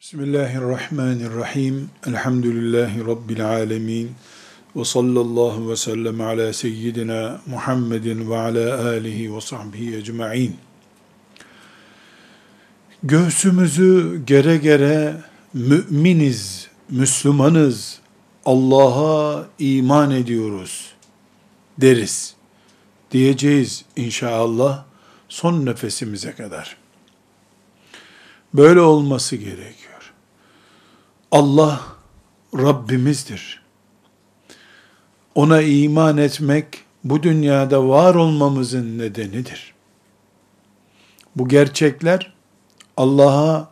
Bismillahirrahmanirrahim. Elhamdülillahi Rabbil alemin. Ve sallallahu ve sellem ala seyyidina Muhammedin ve ala alihi ve sahbihi ecma'in. Göğsümüzü gere gere müminiz, Müslümanız, Allah'a iman ediyoruz deriz. Diyeceğiz inşallah son nefesimize kadar. Böyle olması gerekiyor. Allah Rabbimizdir. Ona iman etmek bu dünyada var olmamızın nedenidir. Bu gerçekler Allah'a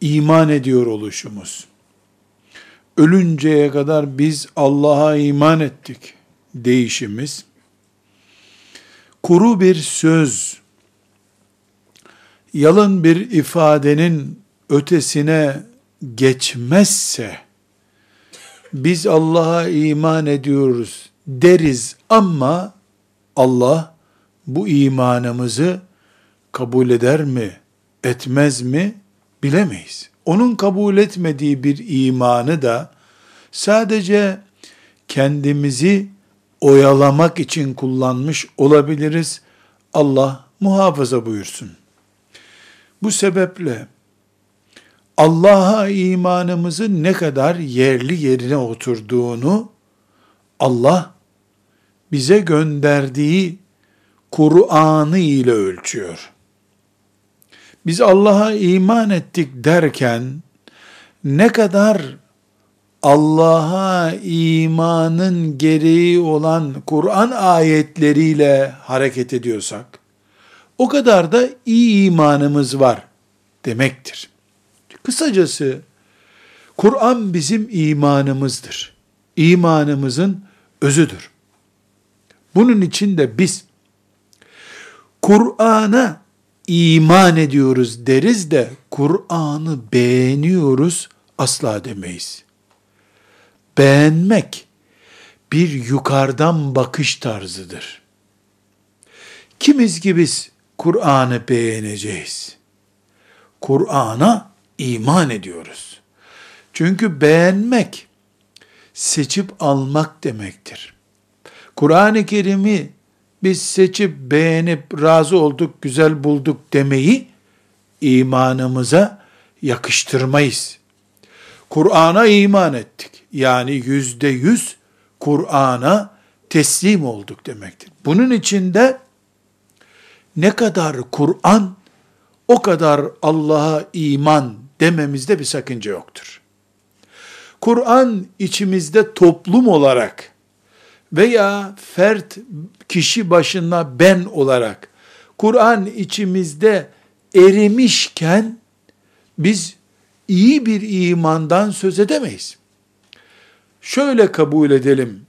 iman ediyor oluşumuz. Ölünceye kadar biz Allah'a iman ettik değişimiz kuru bir söz, yalın bir ifadenin ötesine geçmezse, biz Allah'a iman ediyoruz deriz ama Allah bu imanımızı kabul eder mi, etmez mi bilemeyiz. Onun kabul etmediği bir imanı da sadece kendimizi oyalamak için kullanmış olabiliriz. Allah muhafaza buyursun. Bu sebeple Allah'a imanımızın ne kadar yerli yerine oturduğunu Allah bize gönderdiği Kur'an'ı ile ölçüyor. Biz Allah'a iman ettik derken ne kadar Allah'a imanın gereği olan Kur'an ayetleriyle hareket ediyorsak, o kadar da iyi imanımız var demektir. Kısacası Kur'an bizim imanımızdır. İmanımızın özüdür. Bunun için de biz Kur'an'a iman ediyoruz deriz de Kur'an'ı beğeniyoruz asla demeyiz. Beğenmek bir yukarıdan bakış tarzıdır. Kimiz ki biz Kur'an'ı beğeneceğiz. Kur'an'a iman ediyoruz. Çünkü beğenmek seçip almak demektir. Kur'an-ı Kerim'i biz seçip beğenip razı olduk, güzel bulduk demeyi imanımıza yakıştırmayız. Kur'an'a iman ettik. Yani yüzde yüz Kur'an'a teslim olduk demektir. Bunun içinde ne kadar Kur'an, o kadar Allah'a iman dememizde bir sakınca yoktur. Kur'an içimizde toplum olarak veya fert kişi başına ben olarak Kur'an içimizde erimişken biz iyi bir imandan söz edemeyiz. Şöyle kabul edelim.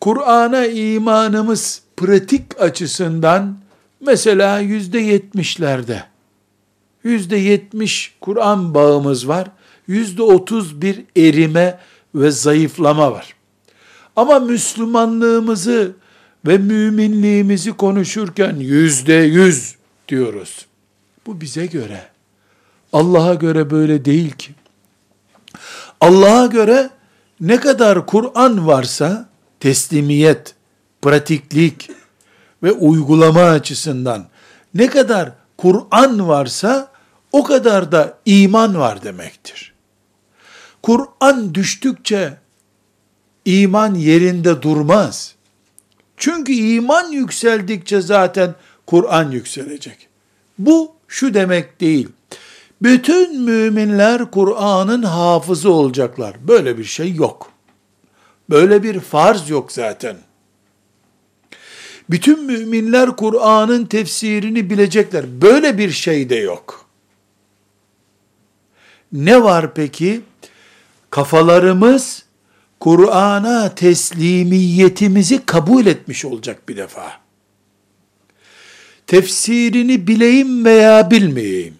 Kur'an'a imanımız pratik açısından mesela yüzde yetmişlerde, yüzde yetmiş Kur'an bağımız var, yüzde otuz bir erime ve zayıflama var. Ama Müslümanlığımızı ve müminliğimizi konuşurken yüzde yüz diyoruz. Bu bize göre. Allah'a göre böyle değil ki. Allah'a göre ne kadar Kur'an varsa teslimiyet, pratiklik ve uygulama açısından ne kadar Kur'an varsa o kadar da iman var demektir. Kur'an düştükçe iman yerinde durmaz. Çünkü iman yükseldikçe zaten Kur'an yükselecek. Bu şu demek değil. Bütün müminler Kur'an'ın hafızı olacaklar. Böyle bir şey yok. Böyle bir farz yok zaten. Bütün müminler Kur'an'ın tefsirini bilecekler. Böyle bir şey de yok. Ne var peki? Kafalarımız Kur'an'a teslimiyetimizi kabul etmiş olacak bir defa. Tefsirini bileyim veya bilmeyeyim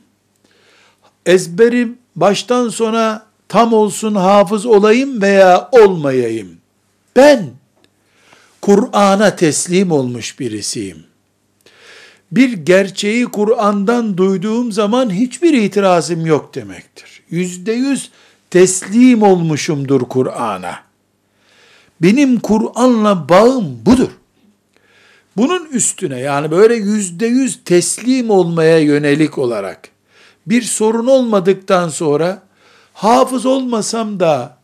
ezberim baştan sona tam olsun hafız olayım veya olmayayım. Ben Kur'an'a teslim olmuş birisiyim. Bir gerçeği Kur'an'dan duyduğum zaman hiçbir itirazım yok demektir. Yüzde yüz teslim olmuşumdur Kur'an'a. Benim Kur'an'la bağım budur. Bunun üstüne yani böyle yüzde yüz teslim olmaya yönelik olarak bir sorun olmadıktan sonra hafız olmasam da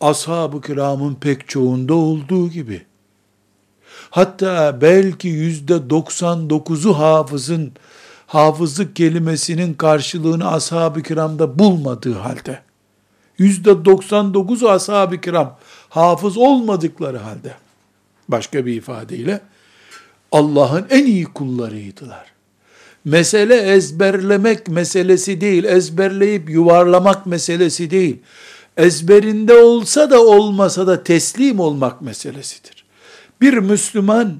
ashab-ı kiramın pek çoğunda olduğu gibi hatta belki yüzde 99'u hafızın hafızlık kelimesinin karşılığını ashab-ı kiramda bulmadığı halde yüzde 99'u ashab-ı kiram hafız olmadıkları halde başka bir ifadeyle Allah'ın en iyi kullarıydılar. Mesele ezberlemek meselesi değil, ezberleyip yuvarlamak meselesi değil. Ezberinde olsa da olmasa da teslim olmak meselesidir. Bir Müslüman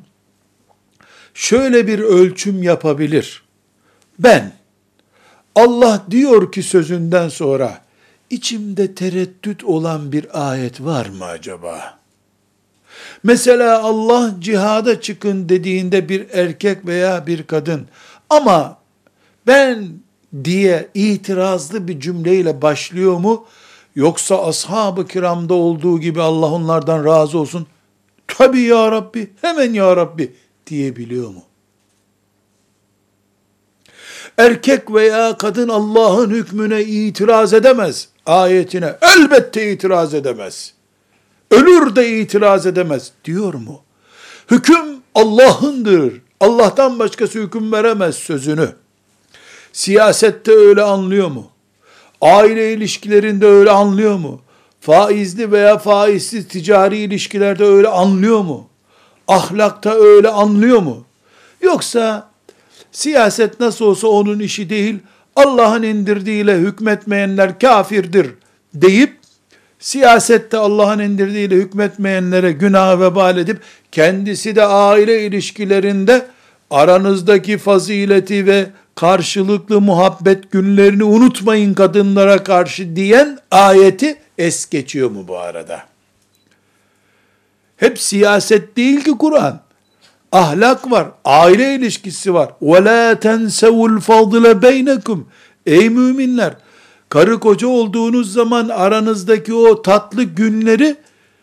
şöyle bir ölçüm yapabilir. Ben Allah diyor ki sözünden sonra içimde tereddüt olan bir ayet var mı acaba? Mesela Allah cihada çıkın dediğinde bir erkek veya bir kadın ama ben diye itirazlı bir cümleyle başlıyor mu? Yoksa ashab-ı kiramda olduğu gibi Allah onlardan razı olsun. Tabi ya Rabbi, hemen ya Rabbi diyebiliyor mu? Erkek veya kadın Allah'ın hükmüne itiraz edemez. Ayetine elbette itiraz edemez. Ölür de itiraz edemez diyor mu? Hüküm Allah'ındır. Allah'tan başkası hüküm veremez sözünü. Siyasette öyle anlıyor mu? Aile ilişkilerinde öyle anlıyor mu? Faizli veya faizsiz ticari ilişkilerde öyle anlıyor mu? Ahlakta öyle anlıyor mu? Yoksa siyaset nasıl olsa onun işi değil, Allah'ın indirdiğiyle hükmetmeyenler kafirdir deyip siyasette Allah'ın indirdiğiyle hükmetmeyenlere günah vebal edip kendisi de aile ilişkilerinde aranızdaki fazileti ve karşılıklı muhabbet günlerini unutmayın kadınlara karşı diyen ayeti es geçiyor mu bu arada? Hep siyaset değil ki Kur'an Ahlak var, aile ilişkisi var. وَلَا تَنْسَوُ الْفَضْلَ بَيْنَكُمْ Ey müminler! Karı koca olduğunuz zaman aranızdaki o tatlı günleri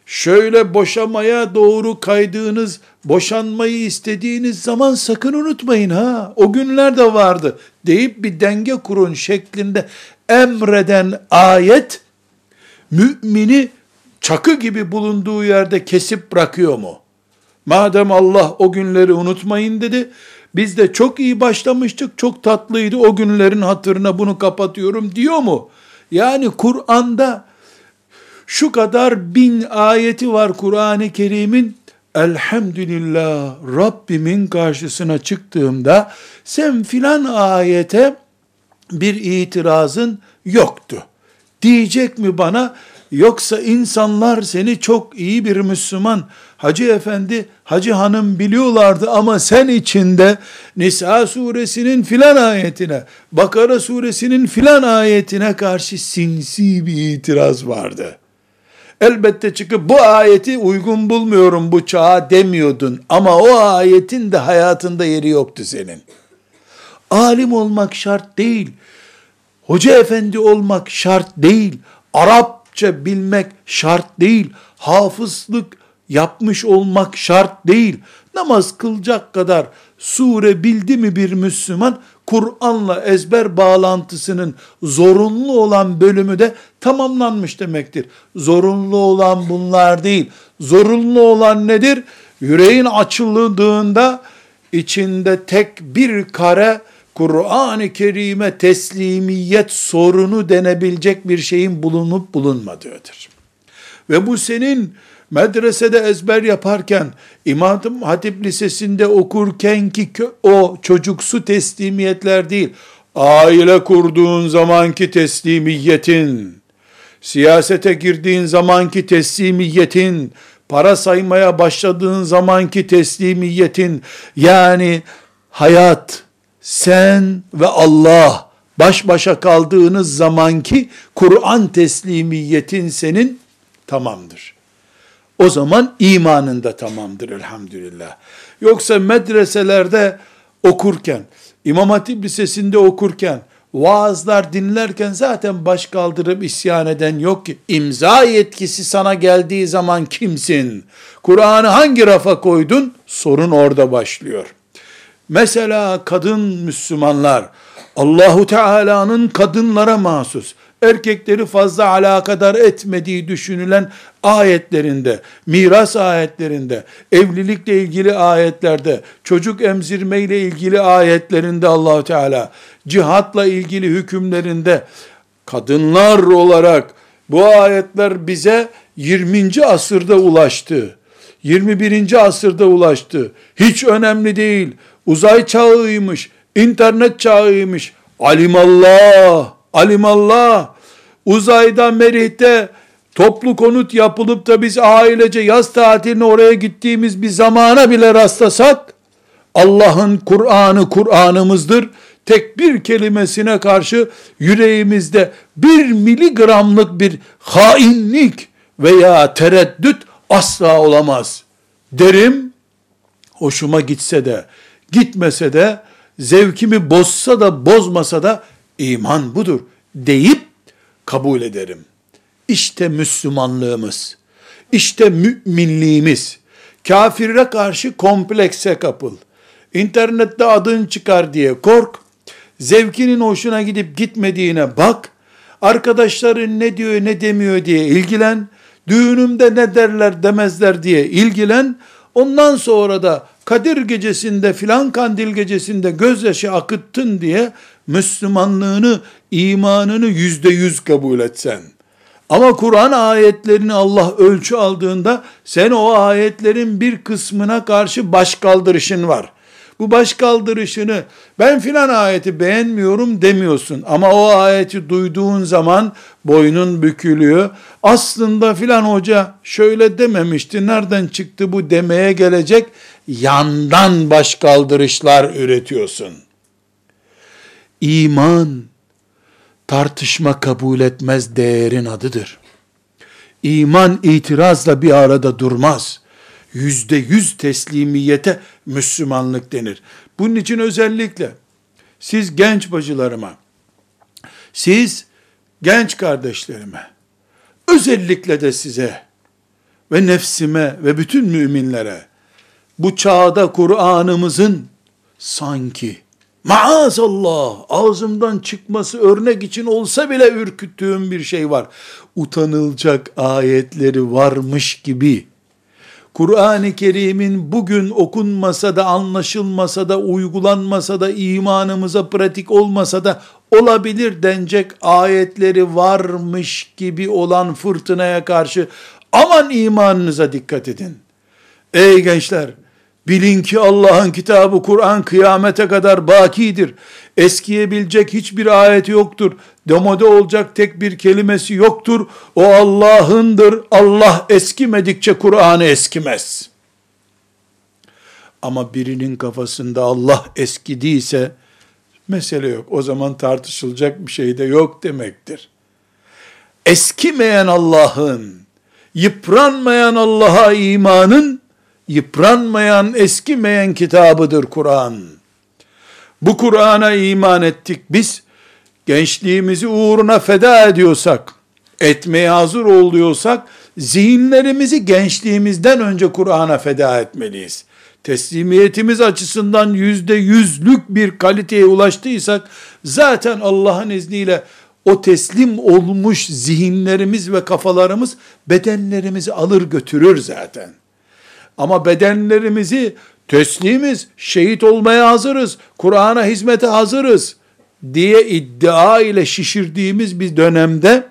şöyle boşamaya doğru kaydığınız, boşanmayı istediğiniz zaman sakın unutmayın ha. O günler de vardı deyip bir denge kurun şeklinde emreden ayet mümini çakı gibi bulunduğu yerde kesip bırakıyor mu? Madem Allah o günleri unutmayın dedi, biz de çok iyi başlamıştık, çok tatlıydı, o günlerin hatırına bunu kapatıyorum diyor mu? Yani Kur'an'da şu kadar bin ayeti var Kur'an-ı Kerim'in, elhamdülillah Rabbimin karşısına çıktığımda, sen filan ayete bir itirazın yoktu. Diyecek mi bana, yoksa insanlar seni çok iyi bir Müslüman, Hacı efendi, hacı hanım biliyorlardı ama sen içinde Nisa suresinin filan ayetine, Bakara suresinin filan ayetine karşı sinsi bir itiraz vardı. Elbette çıkıp bu ayeti uygun bulmuyorum bu çağa demiyordun ama o ayetin de hayatında yeri yoktu senin. Alim olmak şart değil. Hoca efendi olmak şart değil. Arapça bilmek şart değil. Hafızlık yapmış olmak şart değil. Namaz kılacak kadar sure bildi mi bir Müslüman, Kur'an'la ezber bağlantısının zorunlu olan bölümü de tamamlanmış demektir. Zorunlu olan bunlar değil. Zorunlu olan nedir? Yüreğin açıldığında içinde tek bir kare Kur'an-ı Kerim'e teslimiyet sorunu denebilecek bir şeyin bulunup bulunmadığıdır. Ve bu senin medresede ezber yaparken, İmam Hatip Lisesi'nde okurken ki o çocuksu teslimiyetler değil, aile kurduğun zamanki teslimiyetin, siyasete girdiğin zamanki teslimiyetin, para saymaya başladığın zamanki teslimiyetin, yani hayat, sen ve Allah baş başa kaldığınız zamanki Kur'an teslimiyetin senin tamamdır. O zaman imanın da tamamdır elhamdülillah. Yoksa medreselerde okurken, İmam Hatip Lisesi'nde okurken, vaazlar dinlerken zaten baş kaldırıp isyan eden yok ki. İmza yetkisi sana geldiği zaman kimsin? Kur'an'ı hangi rafa koydun? Sorun orada başlıyor. Mesela kadın Müslümanlar, Allahu Teala'nın kadınlara mahsus, erkekleri fazla alakadar etmediği düşünülen ayetlerinde, miras ayetlerinde, evlilikle ilgili ayetlerde, çocuk emzirme ile ilgili ayetlerinde Allahu Teala, cihatla ilgili hükümlerinde kadınlar olarak bu ayetler bize 20. asırda ulaştı. 21. asırda ulaştı. Hiç önemli değil. Uzay çağıymış, internet çağıymış. Alimallah, alimallah. Uzayda, Merih'te toplu konut yapılıp da biz ailece yaz tatiline oraya gittiğimiz bir zamana bile rastlasak, Allah'ın Kur'an'ı Kur'an'ımızdır. Tek bir kelimesine karşı yüreğimizde bir miligramlık bir hainlik veya tereddüt asla olamaz. Derim, hoşuma gitse de, gitmese de, zevkimi bozsa da bozmasa da iman budur deyip kabul ederim. İşte Müslümanlığımız, işte müminliğimiz. Kafire karşı komplekse kapıl. İnternette adın çıkar diye kork. Zevkinin hoşuna gidip gitmediğine bak. Arkadaşların ne diyor ne demiyor diye ilgilen. Düğünümde ne derler demezler diye ilgilen. Ondan sonra da Kadir gecesinde filan kandil gecesinde gözyaşı akıttın diye Müslümanlığını, imanını yüzde yüz kabul etsen. Ama Kur'an ayetlerini Allah ölçü aldığında sen o ayetlerin bir kısmına karşı baş kaldırışın var. Bu baş kaldırışını ben filan ayeti beğenmiyorum demiyorsun. Ama o ayeti duyduğun zaman boynun bükülüyor. Aslında filan hoca şöyle dememişti. Nereden çıktı bu demeye gelecek yandan baş kaldırışlar üretiyorsun. İman tartışma kabul etmez değerin adıdır. İman itirazla bir arada durmaz. Yüzde yüz teslimiyete Müslümanlık denir. Bunun için özellikle siz genç bacılarıma, siz genç kardeşlerime, özellikle de size ve nefsime ve bütün müminlere bu çağda Kur'an'ımızın sanki maazallah ağzımdan çıkması örnek için olsa bile ürküttüğüm bir şey var. Utanılacak ayetleri varmış gibi Kur'an-ı Kerim'in bugün okunmasa da anlaşılmasa da uygulanmasa da imanımıza pratik olmasa da olabilir denecek ayetleri varmış gibi olan fırtınaya karşı aman imanınıza dikkat edin. Ey gençler Bilin ki Allah'ın kitabı Kur'an kıyamete kadar bakidir. Eskiyebilecek hiçbir ayeti yoktur. Demode olacak tek bir kelimesi yoktur. O Allah'ındır. Allah eskimedikçe Kur'an'ı eskimez. Ama birinin kafasında Allah eskidiyse mesele yok. O zaman tartışılacak bir şey de yok demektir. Eskimeyen Allah'ın, yıpranmayan Allah'a imanın yıpranmayan, eskimeyen kitabıdır Kur'an. Bu Kur'an'a iman ettik biz, gençliğimizi uğruna feda ediyorsak, etmeye hazır oluyorsak, zihinlerimizi gençliğimizden önce Kur'an'a feda etmeliyiz. Teslimiyetimiz açısından yüzde yüzlük bir kaliteye ulaştıysak, zaten Allah'ın izniyle o teslim olmuş zihinlerimiz ve kafalarımız bedenlerimizi alır götürür zaten. Ama bedenlerimizi teslimiz, şehit olmaya hazırız, Kur'an'a hizmete hazırız diye iddia ile şişirdiğimiz bir dönemde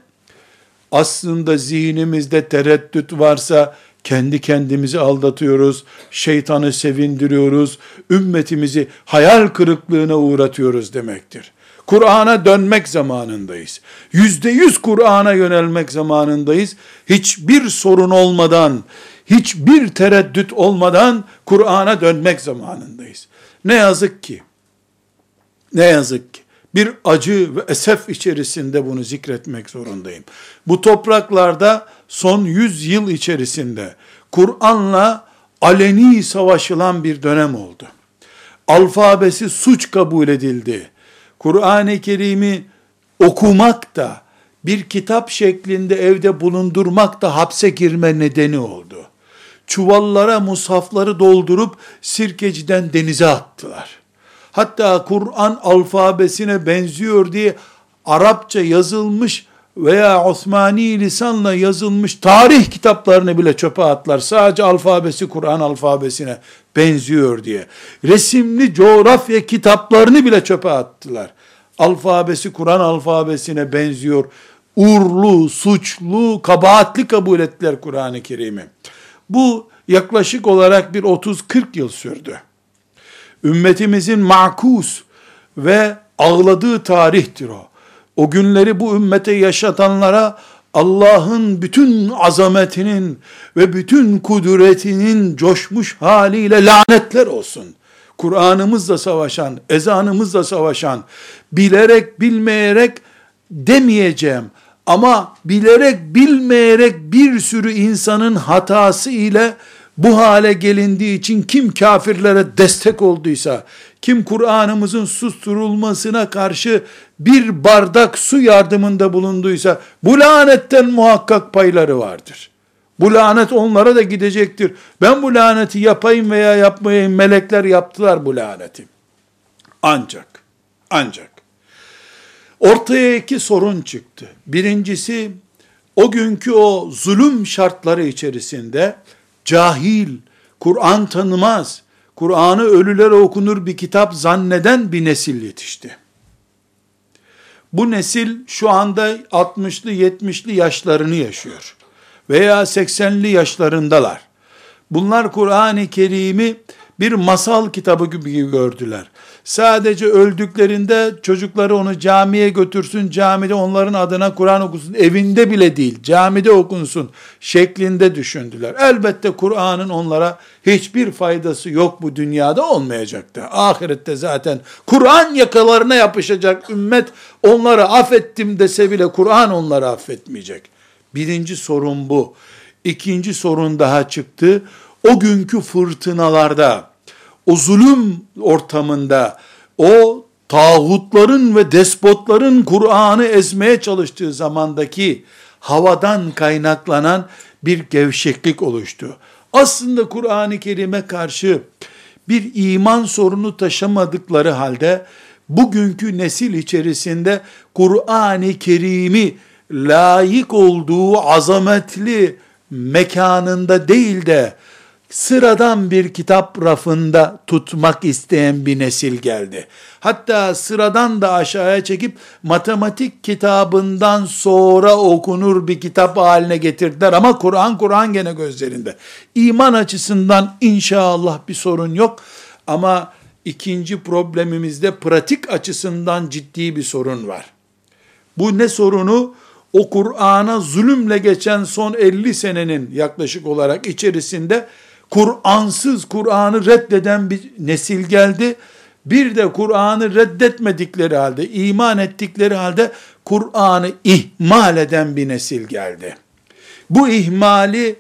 aslında zihnimizde tereddüt varsa kendi kendimizi aldatıyoruz, şeytanı sevindiriyoruz, ümmetimizi hayal kırıklığına uğratıyoruz demektir. Kur'an'a dönmek zamanındayız. Yüzde yüz Kur'an'a yönelmek zamanındayız. Hiçbir sorun olmadan, hiçbir tereddüt olmadan Kur'an'a dönmek zamanındayız. Ne yazık ki, ne yazık ki, bir acı ve esef içerisinde bunu zikretmek zorundayım. Bu topraklarda son yüz yıl içerisinde Kur'an'la aleni savaşılan bir dönem oldu. Alfabesi suç kabul edildi. Kur'an-ı Kerim'i okumak da, bir kitap şeklinde evde bulundurmak da hapse girme nedeni oldu. Çuvallara mushafları doldurup sirkeciden denize attılar. Hatta Kur'an alfabesine benziyor diye Arapça yazılmış veya Osmani lisanla yazılmış tarih kitaplarını bile çöpe atlar. Sadece alfabesi Kur'an alfabesine benziyor diye. Resimli coğrafya kitaplarını bile çöpe attılar. Alfabesi Kur'an alfabesine benziyor. Urlu, suçlu, kabahatli kabul ettiler Kur'an-ı Kerim'i. Bu yaklaşık olarak bir 30-40 yıl sürdü. Ümmetimizin makus ve ağladığı tarihtir o. O günleri bu ümmete yaşatanlara Allah'ın bütün azametinin ve bütün kudretinin coşmuş haliyle lanetler olsun. Kur'an'ımızla savaşan, ezanımızla savaşan, bilerek bilmeyerek demeyeceğim ama bilerek bilmeyerek bir sürü insanın hatası ile bu hale gelindiği için kim kafirlere destek olduysa, kim Kur'an'ımızın susturulmasına karşı bir bardak su yardımında bulunduysa, bu lanetten muhakkak payları vardır. Bu lanet onlara da gidecektir. Ben bu laneti yapayım veya yapmayayım, melekler yaptılar bu laneti. Ancak, ancak, ortaya iki sorun çıktı. Birincisi, o günkü o zulüm şartları içerisinde, cahil, Kur'an tanımaz, Kur'an'ı ölülere okunur bir kitap zanneden bir nesil yetişti. Bu nesil şu anda 60'lı 70'li yaşlarını yaşıyor. Veya 80'li yaşlarındalar. Bunlar Kur'an-ı Kerim'i bir masal kitabı gibi gördüler. Sadece öldüklerinde çocukları onu camiye götürsün, camide onların adına Kur'an okusun, evinde bile değil, camide okunsun şeklinde düşündüler. Elbette Kur'an'ın onlara hiçbir faydası yok bu dünyada olmayacaktı. Ahirette zaten Kur'an yakalarına yapışacak ümmet onları affettim dese bile Kur'an onları affetmeyecek. Birinci sorun bu. İkinci sorun daha çıktı. O günkü fırtınalarda, o zulüm ortamında, o tağutların ve despotların Kur'an'ı ezmeye çalıştığı zamandaki havadan kaynaklanan bir gevşeklik oluştu. Aslında Kur'an-ı Kerim'e karşı bir iman sorunu taşımadıkları halde bugünkü nesil içerisinde Kur'an-ı Kerim'i layık olduğu azametli mekanında değil de sıradan bir kitap rafında tutmak isteyen bir nesil geldi. Hatta sıradan da aşağıya çekip matematik kitabından sonra okunur bir kitap haline getirdiler ama Kur'an Kur'an gene gözlerinde. İman açısından inşallah bir sorun yok ama ikinci problemimizde pratik açısından ciddi bir sorun var. Bu ne sorunu? O Kur'an'a zulümle geçen son 50 senenin yaklaşık olarak içerisinde Kur'ansız Kur'an'ı reddeden bir nesil geldi. Bir de Kur'an'ı reddetmedikleri halde, iman ettikleri halde Kur'an'ı ihmal eden bir nesil geldi. Bu ihmali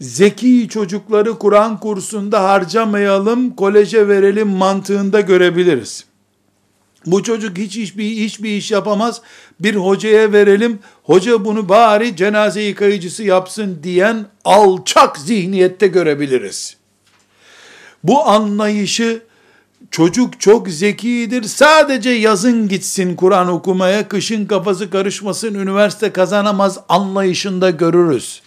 zeki çocukları Kur'an kursunda harcamayalım, koleje verelim mantığında görebiliriz. Bu çocuk hiç hiçbir hiçbir iş yapamaz. Bir hocaya verelim. Hoca bunu bari cenaze yıkayıcısı yapsın diyen alçak zihniyette görebiliriz. Bu anlayışı çocuk çok zekidir. Sadece yazın gitsin Kur'an okumaya, kışın kafası karışmasın, üniversite kazanamaz anlayışında görürüz.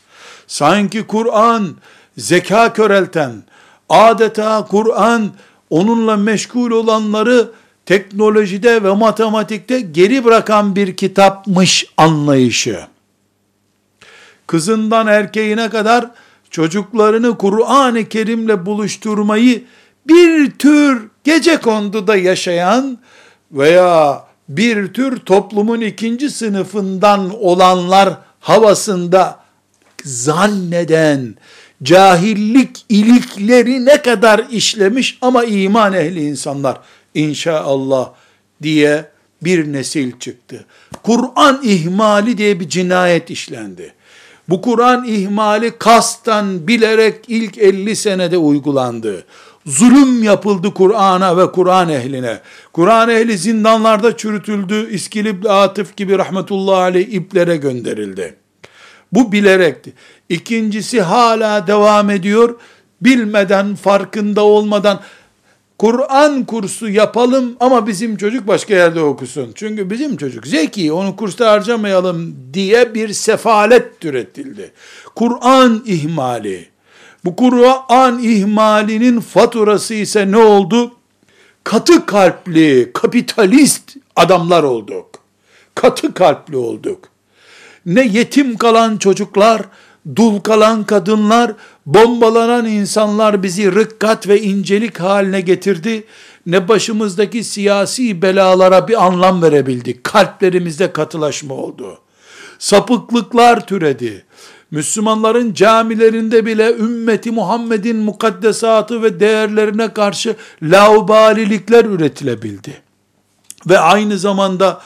Sanki Kur'an zeka körelten, adeta Kur'an onunla meşgul olanları teknolojide ve matematikte geri bırakan bir kitapmış anlayışı. Kızından erkeğine kadar çocuklarını Kur'an-ı Kerim'le buluşturmayı bir tür gece konduda yaşayan veya bir tür toplumun ikinci sınıfından olanlar havasında zanneden, cahillik ilikleri ne kadar işlemiş ama iman ehli insanlar inşallah diye bir nesil çıktı. Kur'an ihmali diye bir cinayet işlendi. Bu Kur'an ihmali kastan bilerek ilk 50 senede uygulandı. zulüm yapıldı Kur'an'a ve Kur'an ehline. Kur'an ehli zindanlarda çürütüldü. İskilip Atıf gibi rahmetullahi aleyh iplere gönderildi. Bu bilerekti. İkincisi hala devam ediyor. Bilmeden, farkında olmadan Kur'an kursu yapalım ama bizim çocuk başka yerde okusun. Çünkü bizim çocuk zeki, onu kursta harcamayalım diye bir sefalet türetildi. Kur'an ihmali. Bu Kur'an ihmalinin faturası ise ne oldu? Katı kalpli, kapitalist adamlar olduk. Katı kalpli olduk. Ne yetim kalan çocuklar, dul kalan kadınlar, bombalanan insanlar bizi rıkkat ve incelik haline getirdi. Ne başımızdaki siyasi belalara bir anlam verebildik. Kalplerimizde katılaşma oldu. Sapıklıklar türedi. Müslümanların camilerinde bile ümmeti Muhammed'in mukaddesatı ve değerlerine karşı laubalilikler üretilebildi. Ve aynı zamanda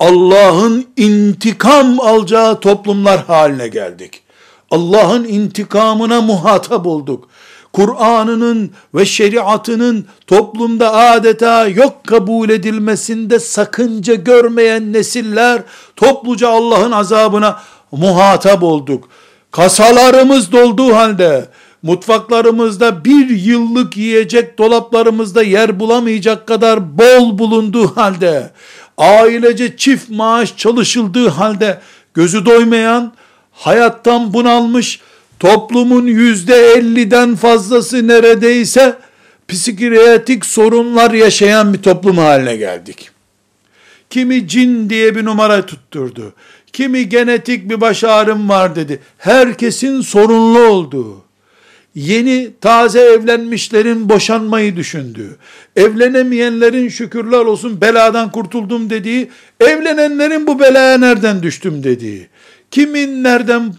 Allah'ın intikam alacağı toplumlar haline geldik. Allah'ın intikamına muhatap olduk. Kur'an'ının ve şeriatının toplumda adeta yok kabul edilmesinde sakınca görmeyen nesiller topluca Allah'ın azabına muhatap olduk. Kasalarımız dolduğu halde, mutfaklarımızda bir yıllık yiyecek dolaplarımızda yer bulamayacak kadar bol bulunduğu halde, ailece çift maaş çalışıldığı halde, gözü doymayan, hayattan bunalmış, toplumun yüzde elliden fazlası neredeyse, psikiyatrik sorunlar yaşayan bir toplum haline geldik. Kimi cin diye bir numara tutturdu. Kimi genetik bir baş ağrım var dedi. Herkesin sorunlu olduğu, yeni taze evlenmişlerin boşanmayı düşündüğü, evlenemeyenlerin şükürler olsun beladan kurtuldum dediği, evlenenlerin bu belaya nereden düştüm dediği, kimin nereden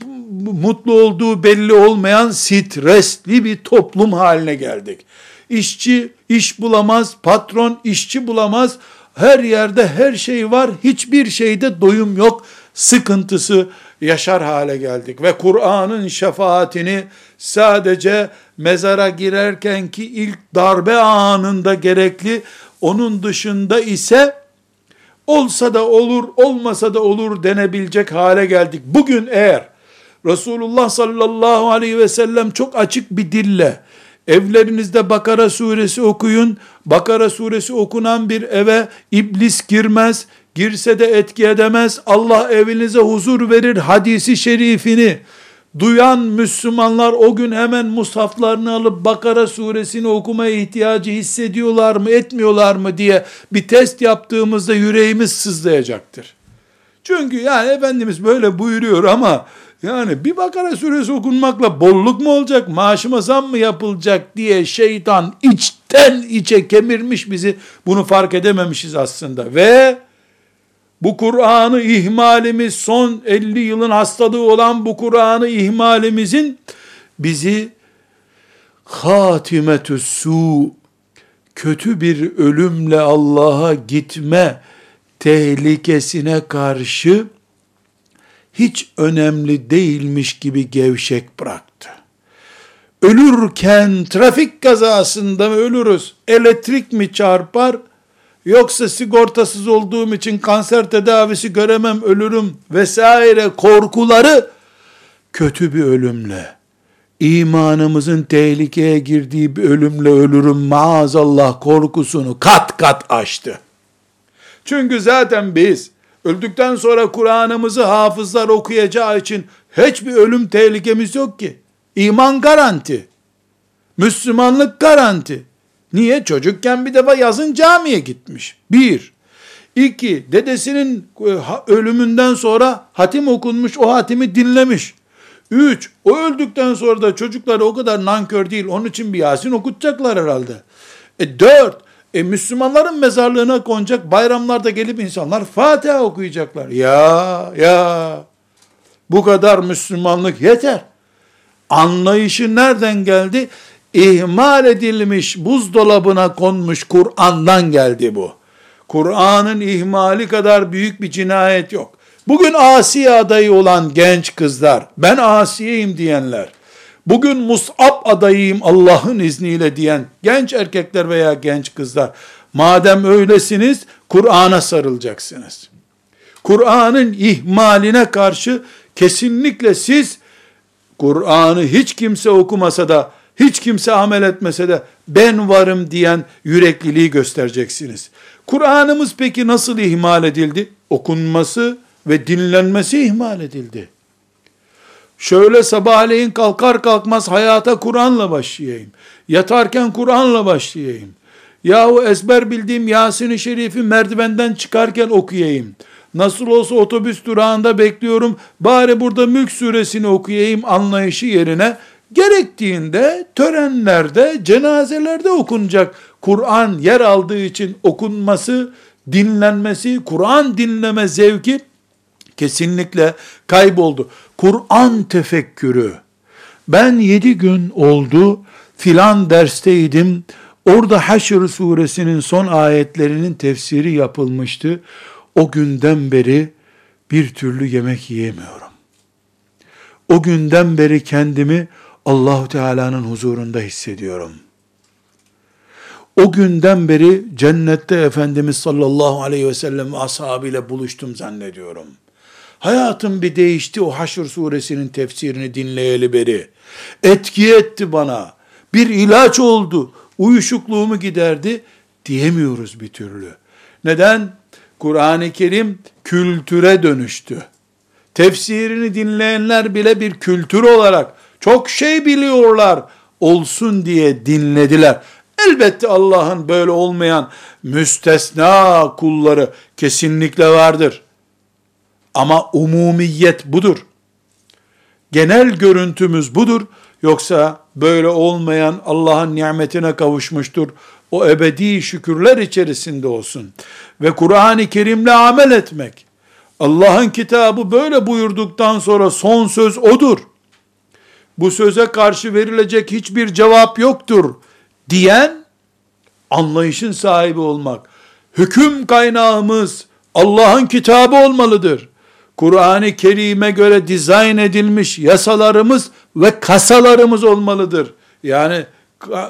mutlu olduğu belli olmayan stresli bir toplum haline geldik. İşçi iş bulamaz, patron işçi bulamaz, her yerde her şey var, hiçbir şeyde doyum yok sıkıntısı yaşar hale geldik. Ve Kur'an'ın şefaatini sadece mezara girerken ki ilk darbe anında gerekli, onun dışında ise olsa da olur, olmasa da olur denebilecek hale geldik. Bugün eğer Resulullah sallallahu aleyhi ve sellem çok açık bir dille evlerinizde Bakara suresi okuyun, Bakara suresi okunan bir eve iblis girmez, girse de etki edemez, Allah evinize huzur verir hadisi şerifini duyan Müslümanlar o gün hemen mushaflarını alıp Bakara suresini okumaya ihtiyacı hissediyorlar mı etmiyorlar mı diye bir test yaptığımızda yüreğimiz sızlayacaktır. Çünkü yani Efendimiz böyle buyuruyor ama yani bir Bakara suresi okunmakla bolluk mu olacak, maaşıma zam mı yapılacak diye şeytan içten içe kemirmiş bizi. Bunu fark edememişiz aslında. Ve bu Kur'an'ı ihmalimiz son 50 yılın hastalığı olan bu Kur'an'ı ihmalimizin bizi hatimetü su kötü bir ölümle Allah'a gitme tehlikesine karşı hiç önemli değilmiş gibi gevşek bıraktı. Ölürken trafik kazasında mı ölürüz? Elektrik mi çarpar? Yoksa sigortasız olduğum için kanser tedavisi göremem ölürüm vesaire korkuları kötü bir ölümle imanımızın tehlikeye girdiği bir ölümle ölürüm maazallah korkusunu kat kat aştı. Çünkü zaten biz öldükten sonra Kur'an'ımızı hafızlar okuyacağı için hiçbir ölüm tehlikemiz yok ki. İman garanti. Müslümanlık garanti. Niye? Çocukken bir defa yazın camiye gitmiş. Bir. İki, dedesinin e, ölümünden sonra hatim okunmuş, o hatimi dinlemiş. Üç, o öldükten sonra da çocukları o kadar nankör değil, onun için bir Yasin okutacaklar herhalde. E dört, e Müslümanların mezarlığına konacak, bayramlarda gelip insanlar Fatiha okuyacaklar. Ya, ya, bu kadar Müslümanlık yeter. Anlayışı nereden geldi? İhmal edilmiş buzdolabına konmuş Kur'an'dan geldi bu. Kur'an'ın ihmali kadar büyük bir cinayet yok. Bugün Asiye adayı olan genç kızlar, ben Asiye'yim diyenler, bugün Mus'ab adayıyım Allah'ın izniyle diyen genç erkekler veya genç kızlar, madem öylesiniz, Kur'an'a sarılacaksınız. Kur'an'ın ihmaline karşı kesinlikle siz, Kur'an'ı hiç kimse okumasa da, hiç kimse amel etmese de, ben varım diyen yürekliliği göstereceksiniz. Kur'an'ımız peki nasıl ihmal edildi? Okunması ve dinlenmesi ihmal edildi. Şöyle sabahleyin kalkar kalkmaz hayata Kur'an'la başlayayım. Yatarken Kur'an'la başlayayım. Yahu ezber bildiğim Yasin-i Şerif'i merdivenden çıkarken okuyayım. Nasıl olsa otobüs durağında bekliyorum. Bari burada Mülk suresini okuyayım anlayışı yerine gerektiğinde törenlerde, cenazelerde okunacak Kur'an yer aldığı için okunması, dinlenmesi, Kur'an dinleme zevki kesinlikle kayboldu. Kur'an tefekkürü. Ben yedi gün oldu filan dersteydim. Orada Haşr suresinin son ayetlerinin tefsiri yapılmıştı. O günden beri bir türlü yemek yiyemiyorum. O günden beri kendimi Allahu Teala'nın huzurunda hissediyorum. O günden beri cennette Efendimiz sallallahu aleyhi ve sellem ashabıyla buluştum zannediyorum. Hayatım bir değişti o Haşr suresinin tefsirini dinleyeli beri. Etki etti bana. Bir ilaç oldu. Uyuşukluğumu giderdi diyemiyoruz bir türlü. Neden? Kur'an-ı Kerim kültüre dönüştü. Tefsirini dinleyenler bile bir kültür olarak çok şey biliyorlar olsun diye dinlediler. Elbette Allah'ın böyle olmayan müstesna kulları kesinlikle vardır. Ama umumiyet budur. Genel görüntümüz budur. Yoksa böyle olmayan Allah'ın nimetine kavuşmuştur. O ebedi şükürler içerisinde olsun. Ve Kur'an-ı Kerim'le amel etmek. Allah'ın kitabı böyle buyurduktan sonra son söz odur. Bu söze karşı verilecek hiçbir cevap yoktur diyen anlayışın sahibi olmak. Hüküm kaynağımız Allah'ın kitabı olmalıdır. Kur'an-ı Kerim'e göre dizayn edilmiş yasalarımız ve kasalarımız olmalıdır. Yani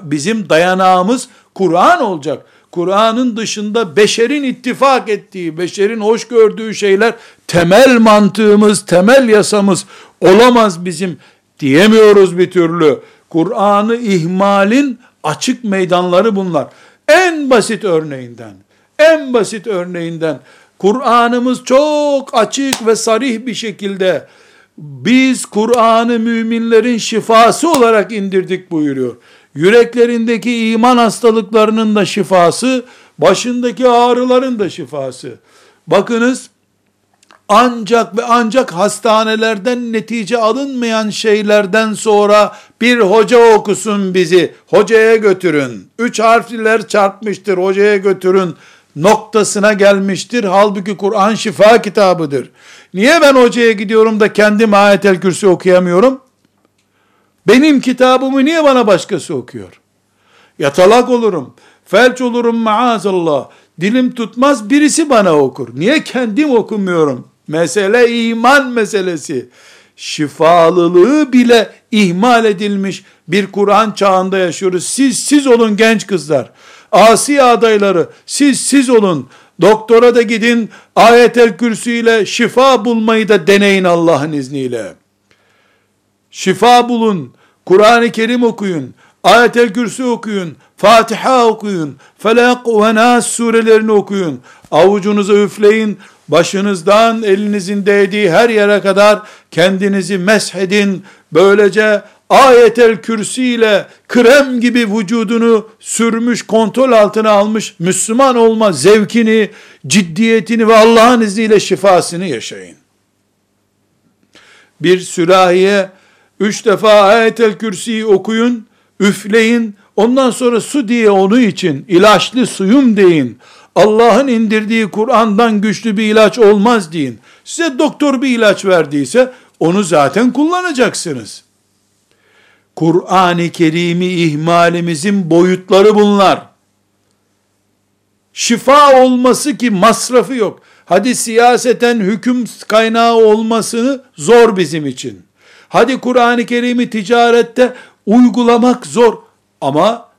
bizim dayanağımız Kur'an olacak. Kur'an'ın dışında beşerin ittifak ettiği, beşerin hoş gördüğü şeyler temel mantığımız, temel yasamız olamaz bizim diyemiyoruz bir türlü. Kur'an'ı ihmalin açık meydanları bunlar. En basit örneğinden, en basit örneğinden Kur'an'ımız çok açık ve sarih bir şekilde biz Kur'an'ı müminlerin şifası olarak indirdik buyuruyor. Yüreklerindeki iman hastalıklarının da şifası, başındaki ağrıların da şifası. Bakınız ancak ve ancak hastanelerden netice alınmayan şeylerden sonra bir hoca okusun bizi, hocaya götürün. Üç harfliler çarpmıştır, hocaya götürün noktasına gelmiştir. Halbuki Kur'an şifa kitabıdır. Niye ben hocaya gidiyorum da kendim ayetel kürsü okuyamıyorum? Benim kitabımı niye bana başkası okuyor? Yatalak olurum, felç olurum maazallah. Dilim tutmaz birisi bana okur. Niye kendim okumuyorum? Mesele iman meselesi. Şifalılığı bile ihmal edilmiş bir Kur'an çağında yaşıyoruz. Siz siz olun genç kızlar. Asi adayları siz siz olun. Doktora da gidin. Ayetel kürsü ile şifa bulmayı da deneyin Allah'ın izniyle. Şifa bulun. Kur'an-ı Kerim okuyun. Ayetel Kürsü okuyun. Fatiha okuyun. Felak ve Nas surelerini okuyun. Avucunuza üfleyin. Başınızdan elinizin değdiği her yere kadar kendinizi meshedin. Böylece ayetel kürsi ile krem gibi vücudunu sürmüş, kontrol altına almış Müslüman olma zevkini, ciddiyetini ve Allah'ın izniyle şifasını yaşayın. Bir sürahiye üç defa ayetel kürsiyi okuyun, üfleyin, ondan sonra su diye onu için, ilaçlı suyum deyin. Allah'ın indirdiği Kur'an'dan güçlü bir ilaç olmaz deyin. Size doktor bir ilaç verdiyse, onu zaten kullanacaksınız.'' Kur'an-ı Kerim'i ihmalimizin boyutları bunlar. Şifa olması ki masrafı yok. Hadi siyaseten hüküm kaynağı olmasını zor bizim için. Hadi Kur'an-ı Kerim'i ticarette uygulamak zor ama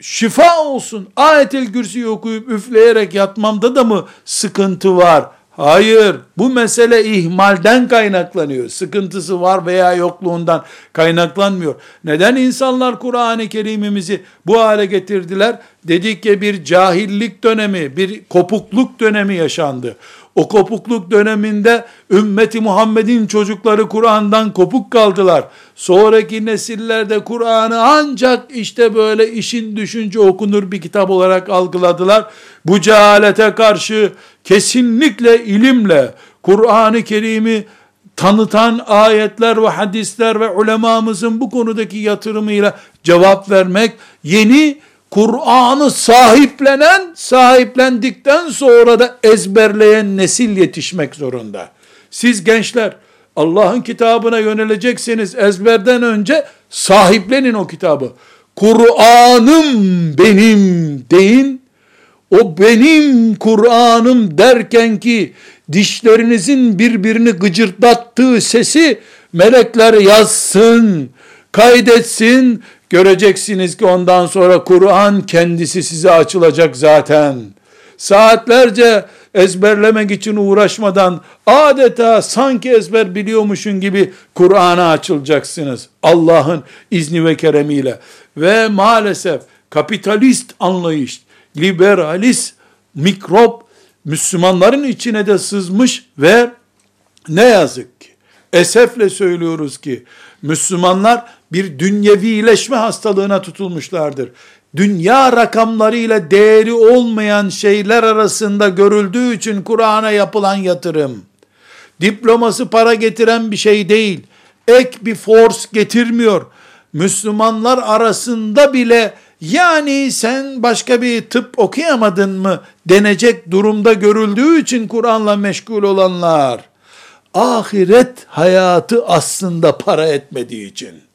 şifa olsun. Ayet-el Kürsi'yi okuyup üfleyerek yatmamda da mı sıkıntı var? Hayır, bu mesele ihmalden kaynaklanıyor. Sıkıntısı var veya yokluğundan kaynaklanmıyor. Neden insanlar Kur'an-ı Kerim'imizi bu hale getirdiler? Dedik ki bir cahillik dönemi, bir kopukluk dönemi yaşandı. O kopukluk döneminde ümmeti Muhammed'in çocukları Kur'an'dan kopuk kaldılar. Sonraki nesillerde Kur'an'ı ancak işte böyle işin düşünce okunur bir kitap olarak algıladılar. Bu cehalete karşı kesinlikle ilimle Kur'an-ı Kerim'i tanıtan ayetler ve hadisler ve ulemamızın bu konudaki yatırımıyla cevap vermek yeni Kur'an'ı sahiplenen, sahiplendikten sonra da ezberleyen nesil yetişmek zorunda. Siz gençler Allah'ın kitabına yönelecekseniz ezberden önce sahiplenin o kitabı. Kur'an'ım benim deyin. O benim Kur'an'ım derken ki dişlerinizin birbirini gıcırdattığı sesi melekler yazsın, kaydetsin, Göreceksiniz ki ondan sonra Kur'an kendisi size açılacak zaten. Saatlerce ezberlemek için uğraşmadan adeta sanki ezber biliyormuşun gibi Kur'an'a açılacaksınız. Allah'ın izni ve keremiyle. Ve maalesef kapitalist anlayış, liberalist mikrop Müslümanların içine de sızmış ve ne yazık ki esefle söylüyoruz ki Müslümanlar bir dünyevileşme hastalığına tutulmuşlardır. Dünya rakamlarıyla değeri olmayan şeyler arasında görüldüğü için Kur'an'a yapılan yatırım, diploması para getiren bir şey değil, ek bir force getirmiyor. Müslümanlar arasında bile yani sen başka bir tıp okuyamadın mı denecek durumda görüldüğü için Kur'an'la meşgul olanlar, ahiret hayatı aslında para etmediği için,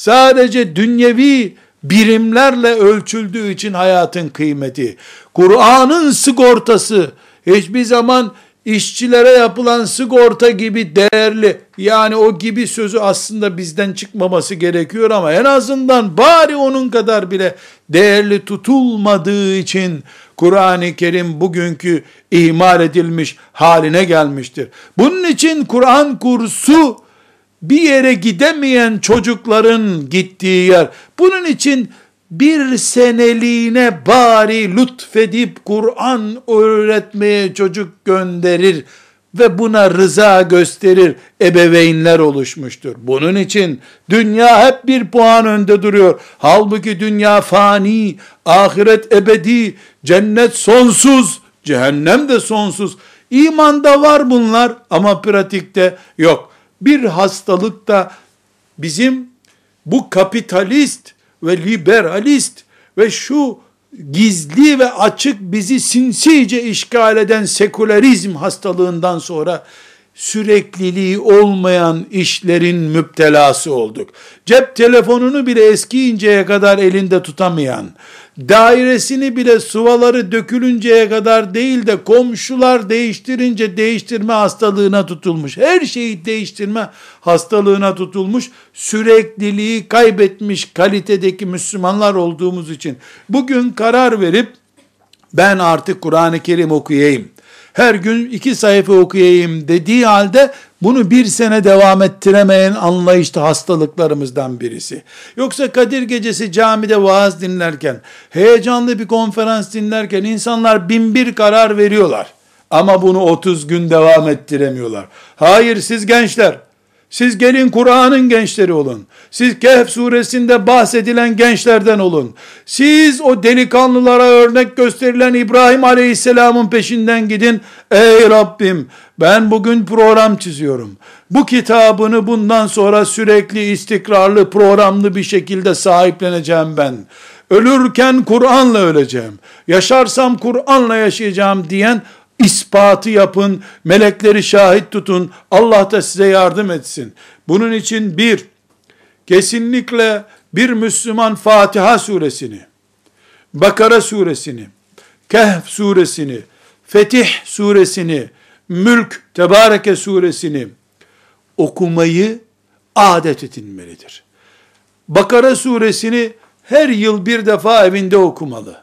sadece dünyevi birimlerle ölçüldüğü için hayatın kıymeti, Kur'an'ın sigortası hiçbir zaman işçilere yapılan sigorta gibi değerli, yani o gibi sözü aslında bizden çıkmaması gerekiyor ama en azından bari onun kadar bile değerli tutulmadığı için Kur'an-ı Kerim bugünkü ihmal edilmiş haline gelmiştir. Bunun için Kur'an kursu bir yere gidemeyen çocukların gittiği yer. Bunun için bir seneliğine bari lütfedip Kur'an öğretmeye çocuk gönderir ve buna rıza gösterir ebeveynler oluşmuştur. Bunun için dünya hep bir puan önde duruyor. Halbuki dünya fani, ahiret ebedi, cennet sonsuz, cehennem de sonsuz. İmanda var bunlar ama pratikte yok. Bir hastalık da bizim bu kapitalist ve liberalist ve şu gizli ve açık bizi sinsice işgal eden sekülerizm hastalığından sonra sürekliliği olmayan işlerin müptelası olduk. Cep telefonunu bile eskiyinceye kadar elinde tutamayan, dairesini bile suvaları dökülünceye kadar değil de komşular değiştirince değiştirme hastalığına tutulmuş. Her şeyi değiştirme hastalığına tutulmuş. Sürekliliği kaybetmiş kalitedeki Müslümanlar olduğumuz için bugün karar verip ben artık Kur'an-ı Kerim okuyayım her gün iki sayfa okuyayım dediği halde bunu bir sene devam ettiremeyen anlayışta hastalıklarımızdan birisi. Yoksa Kadir Gecesi camide vaaz dinlerken, heyecanlı bir konferans dinlerken insanlar bin bir karar veriyorlar. Ama bunu 30 gün devam ettiremiyorlar. Hayır siz gençler, siz gelin Kur'an'ın gençleri olun. Siz Kehf suresinde bahsedilen gençlerden olun. Siz o delikanlılara örnek gösterilen İbrahim aleyhisselamın peşinden gidin. Ey Rabbim ben bugün program çiziyorum. Bu kitabını bundan sonra sürekli istikrarlı programlı bir şekilde sahipleneceğim ben. Ölürken Kur'an'la öleceğim. Yaşarsam Kur'an'la yaşayacağım diyen ispatı yapın, melekleri şahit tutun, Allah da size yardım etsin. Bunun için bir, kesinlikle bir Müslüman Fatiha suresini, Bakara suresini, Kehf suresini, Fetih suresini, Mülk, Tebareke suresini okumayı adet edinmelidir. Bakara suresini her yıl bir defa evinde okumalı.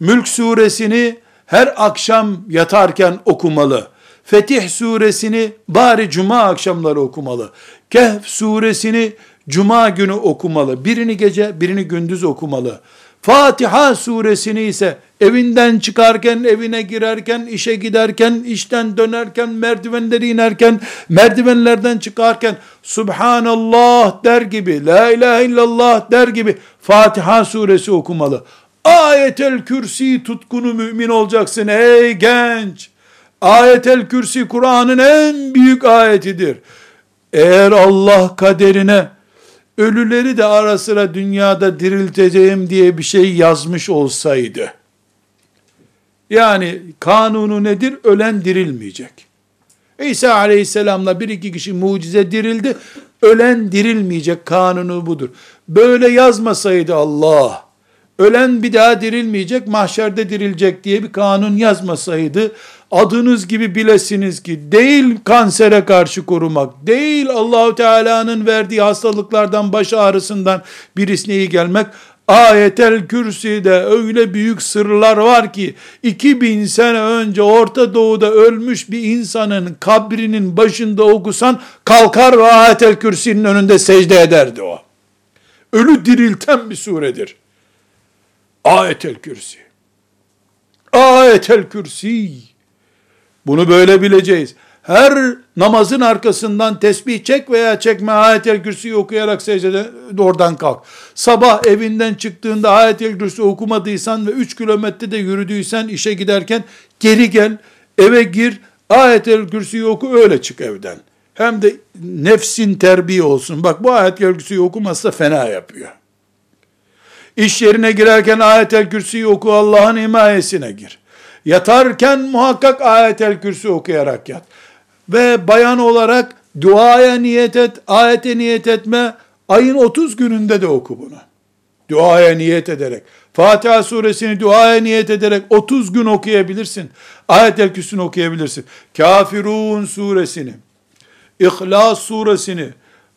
Mülk suresini her akşam yatarken okumalı. Fetih suresini bari cuma akşamları okumalı. Kehf suresini cuma günü okumalı. Birini gece, birini gündüz okumalı. Fatiha suresini ise evinden çıkarken, evine girerken, işe giderken, işten dönerken, merdivenleri inerken, merdivenlerden çıkarken, Subhanallah der gibi, La ilahe illallah der gibi Fatiha suresi okumalı. Ayetel kürsi tutkunu mümin olacaksın ey genç. Ayetel kürsi Kur'an'ın en büyük ayetidir. Eğer Allah kaderine ölüleri de ara sıra dünyada dirilteceğim diye bir şey yazmış olsaydı, yani kanunu nedir? Ölen dirilmeyecek. İsa aleyhisselamla bir iki kişi mucize dirildi. Ölen dirilmeyecek kanunu budur. Böyle yazmasaydı Allah, ölen bir daha dirilmeyecek, mahşerde dirilecek diye bir kanun yazmasaydı, adınız gibi bilesiniz ki değil kansere karşı korumak, değil Allahu Teala'nın verdiği hastalıklardan, baş ağrısından birisine iyi gelmek, Ayetel Kürsi'de öyle büyük sırlar var ki 2000 sene önce Orta Doğu'da ölmüş bir insanın kabrinin başında okusan kalkar ve Ayetel Kürsi'nin önünde secde ederdi o. Ölü dirilten bir suredir. Ayetel Kürsi. Ayetel Kürsi. Bunu böyle bileceğiz. Her namazın arkasından tesbih çek veya çekme ayetel kürsüyü okuyarak secdede oradan kalk. Sabah evinden çıktığında ayetel kürsü okumadıysan ve 3 kilometrede yürüdüysen işe giderken geri gel, eve gir, ayetel kürsüyü oku öyle çık evden. Hem de nefsin terbiye olsun. Bak bu ayetel kürsüyü okumazsa fena yapıyor. İş yerine girerken ayetel kürsüyü oku Allah'ın himayesine gir. Yatarken muhakkak ayetel kürsü okuyarak yat. Ve bayan olarak duaya niyet et, ayete niyet etme. Ayın 30 gününde de oku bunu. Duaya niyet ederek. Fatiha suresini duaya niyet ederek 30 gün okuyabilirsin. Ayetel kürsünü okuyabilirsin. Kafirun suresini, İhlas suresini,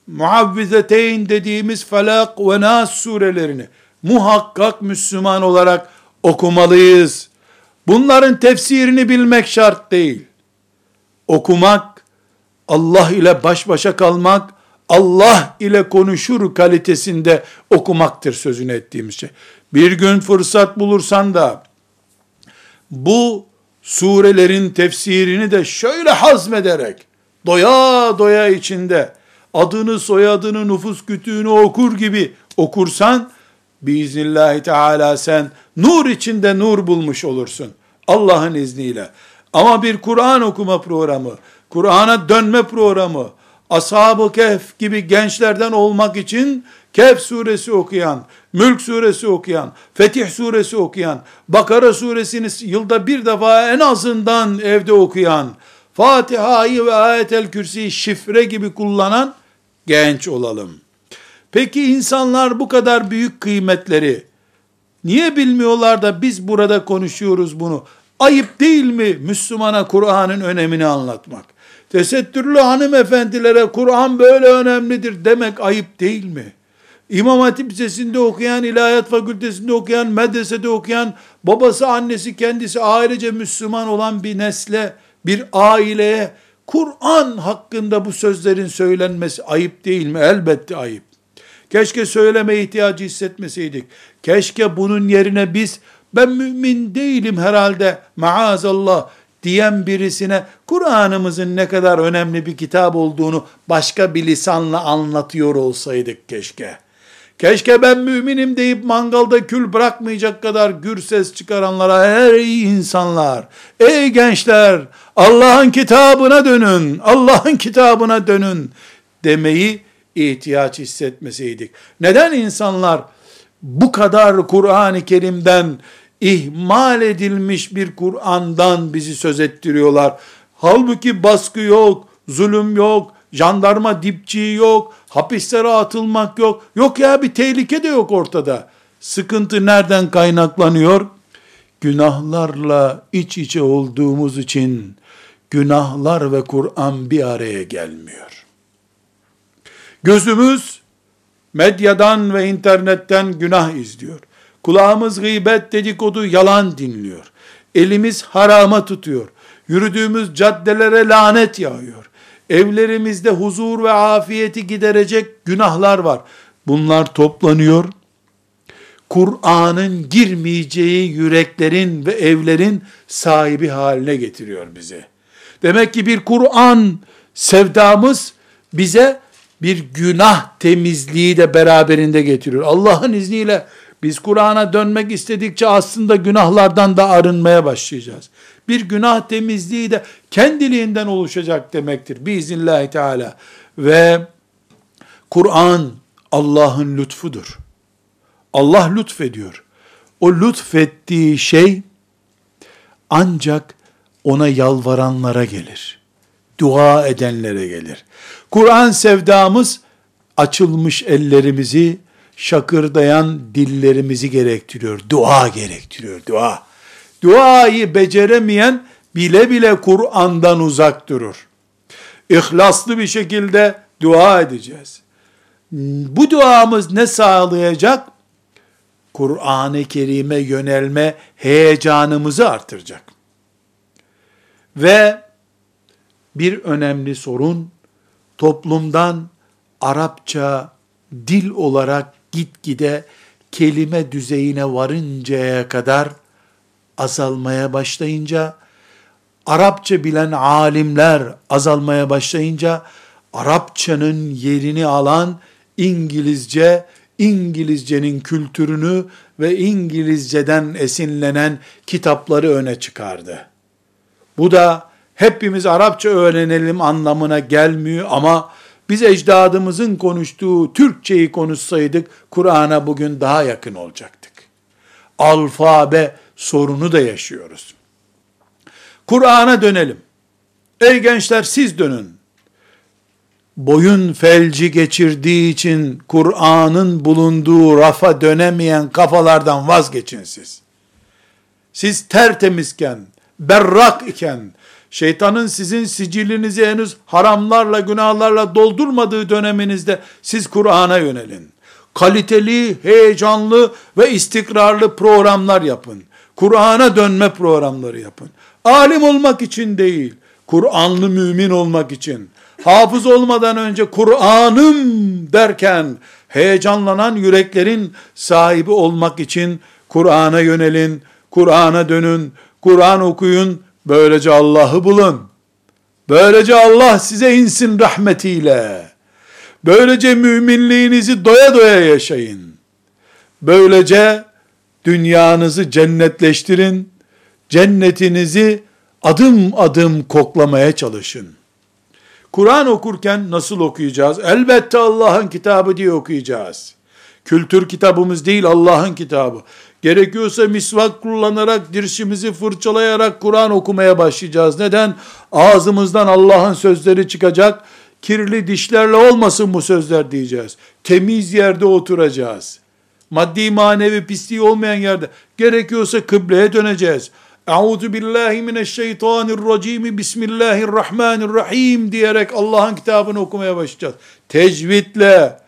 Muavvizeteyn dediğimiz Felak ve Nas surelerini muhakkak Müslüman olarak okumalıyız. Bunların tefsirini bilmek şart değil. Okumak, Allah ile baş başa kalmak, Allah ile konuşur kalitesinde okumaktır sözünü ettiğimiz şey. Bir gün fırsat bulursan da bu surelerin tefsirini de şöyle hazmederek doya doya içinde adını soyadını nüfus kütüğünü okur gibi okursan biiznillahü teala sen nur içinde nur bulmuş olursun. Allah'ın izniyle. Ama bir Kur'an okuma programı, Kur'an'a dönme programı, Ashab-ı Kehf gibi gençlerden olmak için Kehf suresi okuyan, Mülk suresi okuyan, Fetih suresi okuyan, Bakara suresini yılda bir defa en azından evde okuyan, Fatiha'yı ve Ayetel Kürsi'yi şifre gibi kullanan genç olalım. Peki insanlar bu kadar büyük kıymetleri niye bilmiyorlar da biz burada konuşuyoruz bunu? Ayıp değil mi Müslümana Kur'an'ın önemini anlatmak? Tesettürlü hanımefendilere Kur'an böyle önemlidir demek ayıp değil mi? İmam Hatip Lisesi'nde okuyan, İlahiyat Fakültesi'nde okuyan, medresede okuyan, babası, annesi, kendisi ailece Müslüman olan bir nesle, bir aileye Kur'an hakkında bu sözlerin söylenmesi ayıp değil mi? Elbette ayıp. Keşke söyleme ihtiyacı hissetmeseydik. Keşke bunun yerine biz ben mümin değilim herhalde maazallah diyen birisine Kur'an'ımızın ne kadar önemli bir kitap olduğunu başka bir lisanla anlatıyor olsaydık keşke. Keşke ben müminim deyip mangalda kül bırakmayacak kadar gür ses çıkaranlara ey insanlar, ey gençler Allah'ın kitabına dönün, Allah'ın kitabına dönün demeyi ihtiyaç hissetmeseydik. Neden insanlar bu kadar Kur'an-ı Kerim'den ihmal edilmiş bir Kur'an'dan bizi söz ettiriyorlar. Halbuki baskı yok, zulüm yok, jandarma dipçiği yok, hapislere atılmak yok. Yok ya bir tehlike de yok ortada. Sıkıntı nereden kaynaklanıyor? Günahlarla iç içe olduğumuz için günahlar ve Kur'an bir araya gelmiyor. Gözümüz medyadan ve internetten günah izliyor. Kulağımız gıybet, dedikodu, yalan dinliyor. Elimiz harama tutuyor. Yürüdüğümüz caddelere lanet yağıyor. Evlerimizde huzur ve afiyeti giderecek günahlar var. Bunlar toplanıyor. Kur'an'ın girmeyeceği yüreklerin ve evlerin sahibi haline getiriyor bizi. Demek ki bir Kur'an sevdamız bize bir günah temizliği de beraberinde getiriyor. Allah'ın izniyle biz Kur'an'a dönmek istedikçe aslında günahlardan da arınmaya başlayacağız. Bir günah temizliği de kendiliğinden oluşacak demektir. Biiznillahü Teala. Ve Kur'an Allah'ın lütfudur. Allah lütfediyor. O lütfettiği şey ancak ona yalvaranlara gelir. Dua edenlere gelir. Kur'an sevdamız açılmış ellerimizi, şakırdayan dillerimizi gerektiriyor. Dua gerektiriyor, dua. Duayı beceremeyen bile bile Kur'an'dan uzak durur. İhlaslı bir şekilde dua edeceğiz. Bu duamız ne sağlayacak? Kur'an-ı Kerim'e yönelme heyecanımızı artıracak. Ve bir önemli sorun toplumdan Arapça dil olarak gitgide kelime düzeyine varıncaya kadar azalmaya başlayınca, Arapça bilen alimler azalmaya başlayınca, Arapçanın yerini alan İngilizce, İngilizcenin kültürünü ve İngilizceden esinlenen kitapları öne çıkardı. Bu da hepimiz Arapça öğrenelim anlamına gelmiyor ama biz ecdadımızın konuştuğu Türkçeyi konuşsaydık Kur'an'a bugün daha yakın olacaktık. Alfabe sorunu da yaşıyoruz. Kur'an'a dönelim. Ey gençler siz dönün. Boyun felci geçirdiği için Kur'an'ın bulunduğu rafa dönemeyen kafalardan vazgeçin siz. Siz tertemizken, berrak iken, şeytanın sizin sicilinizi henüz haramlarla, günahlarla doldurmadığı döneminizde siz Kur'an'a yönelin. Kaliteli, heyecanlı ve istikrarlı programlar yapın. Kur'an'a dönme programları yapın. Alim olmak için değil, Kur'anlı mümin olmak için. Hafız olmadan önce Kur'an'ım derken heyecanlanan yüreklerin sahibi olmak için Kur'an'a yönelin, Kur'an'a dönün, Kur'an okuyun, böylece Allah'ı bulun. Böylece Allah size insin rahmetiyle. Böylece müminliğinizi doya doya yaşayın. Böylece dünyanızı cennetleştirin, cennetinizi adım adım koklamaya çalışın. Kur'an okurken nasıl okuyacağız? Elbette Allah'ın kitabı diye okuyacağız. Kültür kitabımız değil Allah'ın kitabı. Gerekiyorsa misvak kullanarak, dirşimizi fırçalayarak Kur'an okumaya başlayacağız. Neden? Ağzımızdan Allah'ın sözleri çıkacak. Kirli dişlerle olmasın bu sözler diyeceğiz. Temiz yerde oturacağız. Maddi manevi pisliği olmayan yerde. Gerekiyorsa kıbleye döneceğiz. Euzu billahi mineşşeytanirracim. Bismillahirrahmanirrahim diyerek Allah'ın kitabını okumaya başlayacağız. Tecvidle,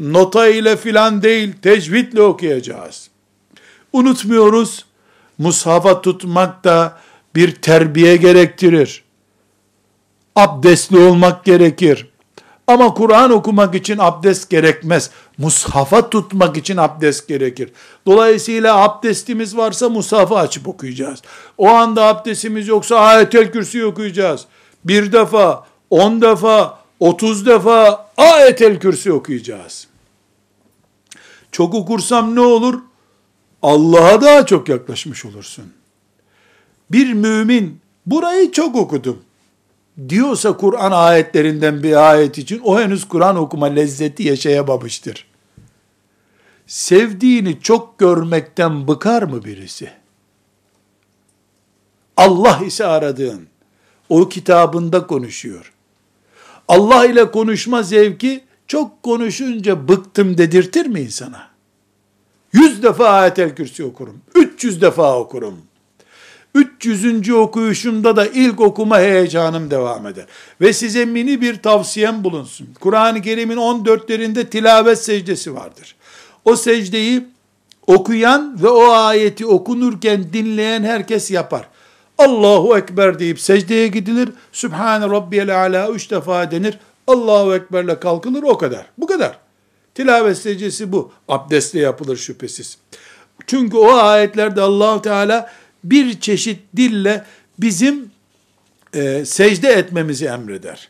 nota ile filan değil, tecvidle okuyacağız. Unutmuyoruz, mushafa tutmak da bir terbiye gerektirir. Abdestli olmak gerekir. Ama Kur'an okumak için abdest gerekmez. Mushafa tutmak için abdest gerekir. Dolayısıyla abdestimiz varsa mushafı açıp okuyacağız. O anda abdestimiz yoksa ayetel kürsü okuyacağız. Bir defa, on defa, otuz defa ayetel kürsü okuyacağız. Çok okursam ne olur? Allah'a daha çok yaklaşmış olursun. Bir mümin, burayı çok okudum diyorsa Kur'an ayetlerinden bir ayet için o henüz Kur'an okuma lezzeti yaşayamamıştır. Sevdiğini çok görmekten bıkar mı birisi? Allah ise aradığın, o kitabında konuşuyor. Allah ile konuşma zevki çok konuşunca bıktım dedirtir mi insana? Yüz defa ayetel kürsi okurum, üç yüz defa okurum. 300. okuyuşumda da ilk okuma heyecanım devam eder. Ve size mini bir tavsiyem bulunsun. Kur'an-ı Kerim'in 14'lerinde tilavet secdesi vardır. O secdeyi okuyan ve o ayeti okunurken dinleyen herkes yapar. Allahu Ekber deyip secdeye gidilir. Sübhane Rabbiyel Ala üç defa denir. Allahu Ekber'le kalkılır o kadar. Bu kadar. Tilavet secdesi bu. Abdestle yapılır şüphesiz. Çünkü o ayetlerde Allahu Teala bir çeşit dille bizim e, secde etmemizi emreder.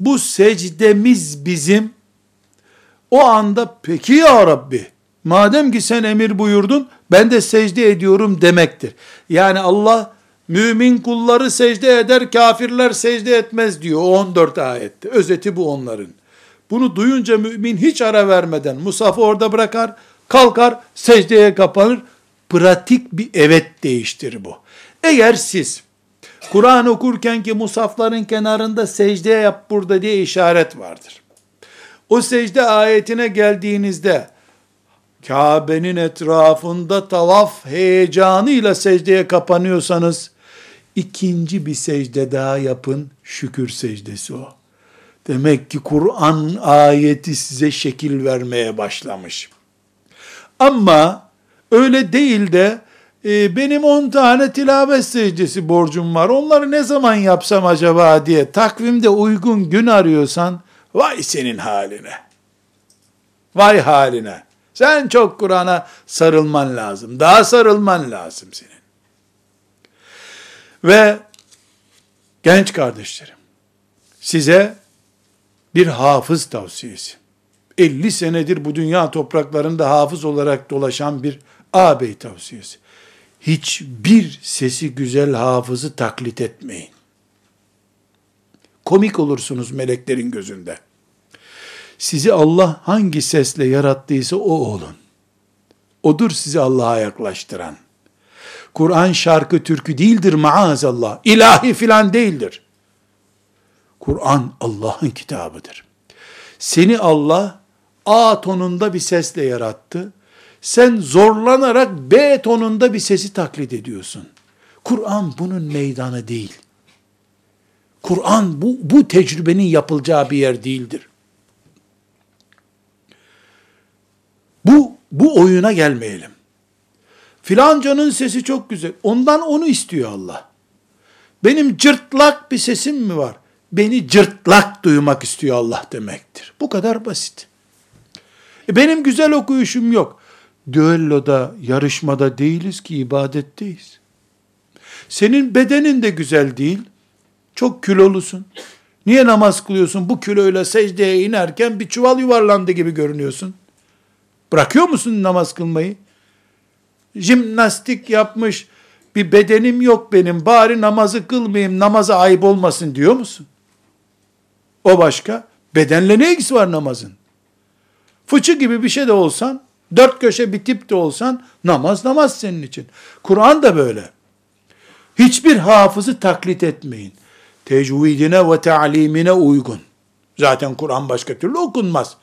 Bu secdemiz bizim o anda peki ya Rabbi madem ki sen emir buyurdun ben de secde ediyorum demektir. Yani Allah mümin kulları secde eder kafirler secde etmez diyor 14 ayette. Özeti bu onların. Bunu duyunca mümin hiç ara vermeden Musaf'ı orada bırakar, kalkar, secdeye kapanır. Pratik bir evet değiştir bu. Eğer siz Kur'an okurken ki musafların kenarında secde yap burada diye işaret vardır. O secde ayetine geldiğinizde Kabe'nin etrafında tavaf heyecanıyla secdeye kapanıyorsanız ikinci bir secde daha yapın. Şükür secdesi o. Demek ki Kur'an ayeti size şekil vermeye başlamış. Ama öyle değil de e, benim 10 tane tilavet secdesi borcum var. Onları ne zaman yapsam acaba diye takvimde uygun gün arıyorsan vay senin haline. Vay haline. Sen çok Kur'an'a sarılman lazım. Daha sarılman lazım senin. Ve genç kardeşlerim, size bir hafız tavsiyesi. 50 senedir bu dünya topraklarında hafız olarak dolaşan bir ağabey tavsiyesi. Hiçbir sesi güzel hafızı taklit etmeyin. Komik olursunuz meleklerin gözünde. Sizi Allah hangi sesle yarattıysa o olun. Odur sizi Allah'a yaklaştıran. Kur'an şarkı türkü değildir maazallah. İlahi filan değildir. Kur'an Allah'ın kitabıdır. Seni Allah A tonunda bir sesle yarattı. Sen zorlanarak B tonunda bir sesi taklit ediyorsun. Kur'an bunun meydanı değil. Kur'an bu, bu tecrübenin yapılacağı bir yer değildir. Bu, bu oyuna gelmeyelim. Filancanın sesi çok güzel. Ondan onu istiyor Allah. Benim cırtlak bir sesim mi var? Beni cırtlak duymak istiyor Allah demektir. Bu kadar basit. E benim güzel okuyuşum yok. Düelloda, yarışmada değiliz ki ibadetteyiz. Senin bedenin de güzel değil. Çok kilolusun. Niye namaz kılıyorsun? Bu kiloyla secdeye inerken bir çuval yuvarlandı gibi görünüyorsun. Bırakıyor musun namaz kılmayı? Jimnastik yapmış bir bedenim yok benim. Bari namazı kılmayayım, namaza ayıp olmasın diyor musun? O başka. Bedenle ne ilgisi var namazın? Fıçı gibi bir şey de olsan, dört köşe bir tip de olsan, namaz namaz senin için. Kur'an da böyle. Hiçbir hafızı taklit etmeyin. Tecvidine ve ta'limine uygun. Zaten Kur'an başka türlü okunmaz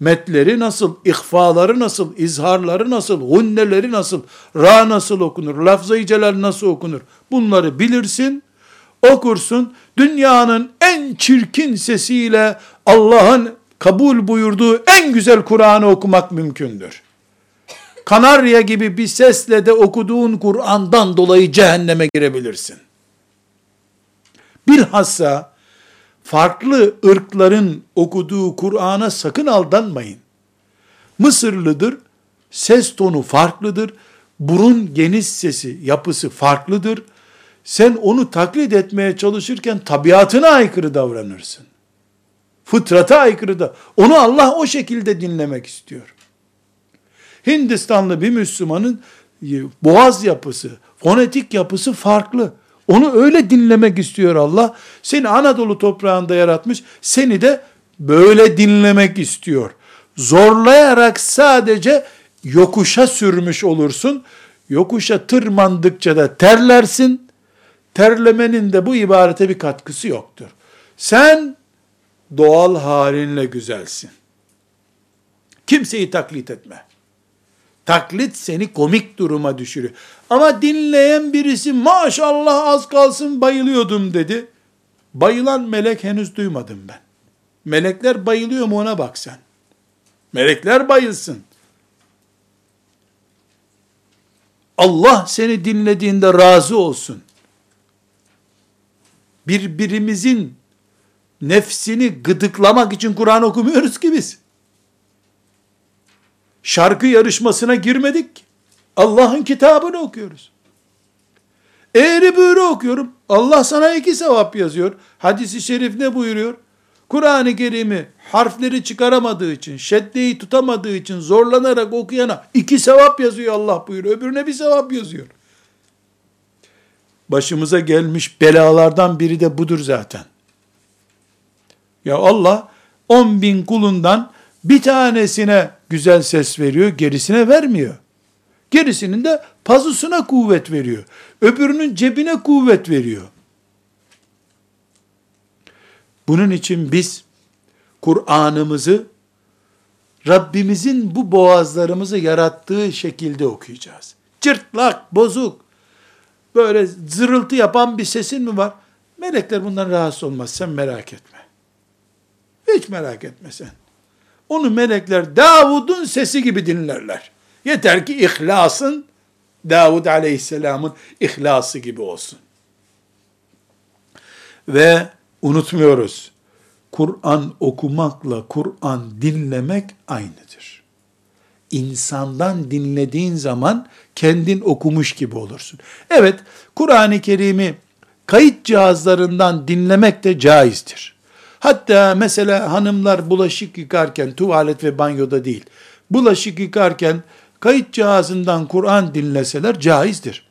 metleri nasıl, ihfaları nasıl, izharları nasıl, hunneleri nasıl, ra nasıl okunur, lafz-ı celal nasıl okunur, bunları bilirsin, okursun, dünyanın en çirkin sesiyle Allah'ın kabul buyurduğu en güzel Kur'an'ı okumak mümkündür. Kanarya gibi bir sesle de okuduğun Kur'an'dan dolayı cehenneme girebilirsin. Bilhassa farklı ırkların okuduğu Kur'an'a sakın aldanmayın. Mısırlıdır, ses tonu farklıdır, burun geniş sesi, yapısı farklıdır. Sen onu taklit etmeye çalışırken tabiatına aykırı davranırsın. Fıtrata aykırı da. Onu Allah o şekilde dinlemek istiyor. Hindistanlı bir Müslümanın boğaz yapısı, fonetik yapısı farklı. Onu öyle dinlemek istiyor Allah. Seni Anadolu toprağında yaratmış. Seni de böyle dinlemek istiyor. Zorlayarak sadece yokuşa sürmüş olursun. Yokuşa tırmandıkça da terlersin. Terlemenin de bu ibarete bir katkısı yoktur. Sen doğal halinle güzelsin. Kimseyi taklit etme. Taklit seni komik duruma düşürüyor. Ama dinleyen birisi maşallah az kalsın bayılıyordum dedi. Bayılan melek henüz duymadım ben. Melekler bayılıyor mu ona bak sen. Melekler bayılsın. Allah seni dinlediğinde razı olsun. Birbirimizin nefsini gıdıklamak için Kur'an okumuyoruz ki biz. Şarkı yarışmasına girmedik. Allah'ın kitabını okuyoruz. Eğri büğrü okuyorum. Allah sana iki sevap yazıyor. Hadisi şerif ne buyuruyor? Kur'an-ı Kerim'i harfleri çıkaramadığı için, şeddeyi tutamadığı için zorlanarak okuyana iki sevap yazıyor Allah buyuruyor. Öbürüne bir sevap yazıyor. Başımıza gelmiş belalardan biri de budur zaten. Ya Allah 10 bin kulundan bir tanesine güzel ses veriyor, gerisine vermiyor. Gerisinin de pazusuna kuvvet veriyor. Öbürünün cebine kuvvet veriyor. Bunun için biz Kur'an'ımızı Rabbimizin bu boğazlarımızı yarattığı şekilde okuyacağız. Cırtlak, bozuk, böyle zırıltı yapan bir sesin mi var? Melekler bundan rahatsız olmaz. Sen merak etme. Hiç merak etme sen. Onu melekler Davud'un sesi gibi dinlerler. Yeter ki ihlasın Davud aleyhisselamın ihlası gibi olsun. Ve unutmuyoruz. Kur'an okumakla Kur'an dinlemek aynıdır. İnsandan dinlediğin zaman kendin okumuş gibi olursun. Evet, Kur'an-ı Kerim'i kayıt cihazlarından dinlemek de caizdir. Hatta mesela hanımlar bulaşık yıkarken, tuvalet ve banyoda değil, bulaşık yıkarken kayıt cihazından Kur'an dinleseler caizdir.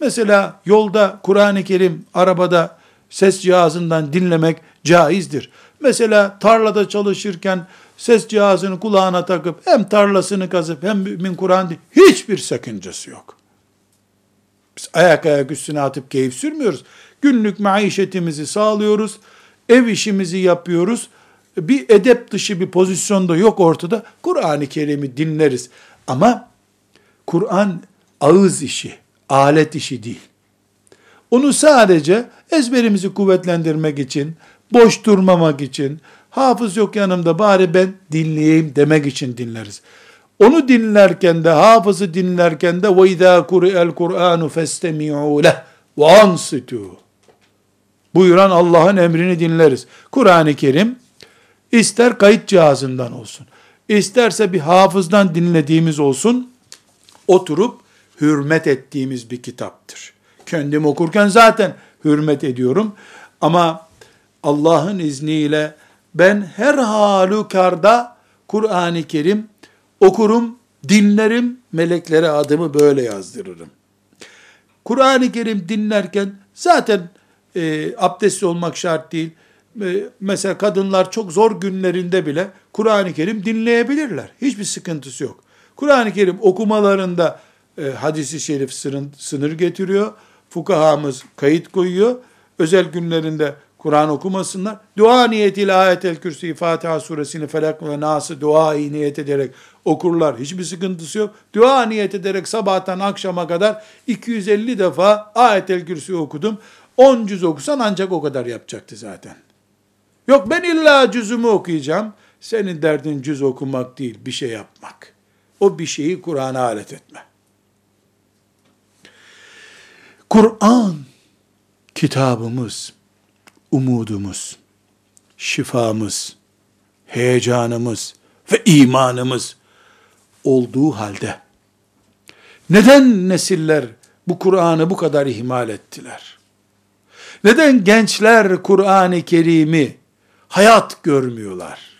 Mesela yolda Kur'an-ı Kerim arabada ses cihazından dinlemek caizdir. Mesela tarlada çalışırken ses cihazını kulağına takıp hem tarlasını kazıp hem mümin Kur'an hiçbir sakıncası yok. Biz ayak ayak üstüne atıp keyif sürmüyoruz. Günlük maişetimizi sağlıyoruz. Ev işimizi yapıyoruz. Bir edep dışı bir pozisyonda yok ortada. Kur'an-ı Kerim'i dinleriz. Ama Kur'an ağız işi, alet işi değil. Onu sadece ezberimizi kuvvetlendirmek için, boş durmamak için, hafız yok yanımda bari ben dinleyeyim demek için dinleriz. Onu dinlerken de, hafızı dinlerken de وَاِذَا قُرِئَ الْقُرْآنُ فَاسْتَمِعُوا لَهُ وَاَنْصِتُوا buyuran Allah'ın emrini dinleriz. Kur'an-ı Kerim ister kayıt cihazından olsun, isterse bir hafızdan dinlediğimiz olsun, oturup hürmet ettiğimiz bir kitaptır. Kendim okurken zaten hürmet ediyorum ama Allah'ın izniyle ben her halükarda Kur'an-ı Kerim okurum, dinlerim, meleklere adımı böyle yazdırırım. Kur'an-ı Kerim dinlerken zaten e, abdestli olmak şart değil. E, mesela kadınlar çok zor günlerinde bile Kur'an-ı Kerim dinleyebilirler. Hiçbir sıkıntısı yok. Kur'an-ı Kerim okumalarında e, hadisi şerif sınır, sınır getiriyor. Fukahamız kayıt koyuyor. Özel günlerinde Kur'an okumasınlar. Dua niyetiyle ayetel kürsüyü, Fatiha suresini, Felak ve Nas'ı duayı niyet ederek okurlar. Hiçbir sıkıntısı yok. Dua niyet ederek sabahtan akşama kadar 250 defa ayetel kürsüyü okudum. 10 cüz okusan ancak o kadar yapacaktı zaten. Yok ben illa cüzümü okuyacağım. Senin derdin cüz okumak değil, bir şey yapmak. O bir şeyi Kur'an'a alet etme. Kur'an kitabımız, umudumuz, şifamız, heyecanımız ve imanımız olduğu halde neden nesiller bu Kur'an'ı bu kadar ihmal ettiler? Neden gençler Kur'an-ı Kerim'i hayat görmüyorlar?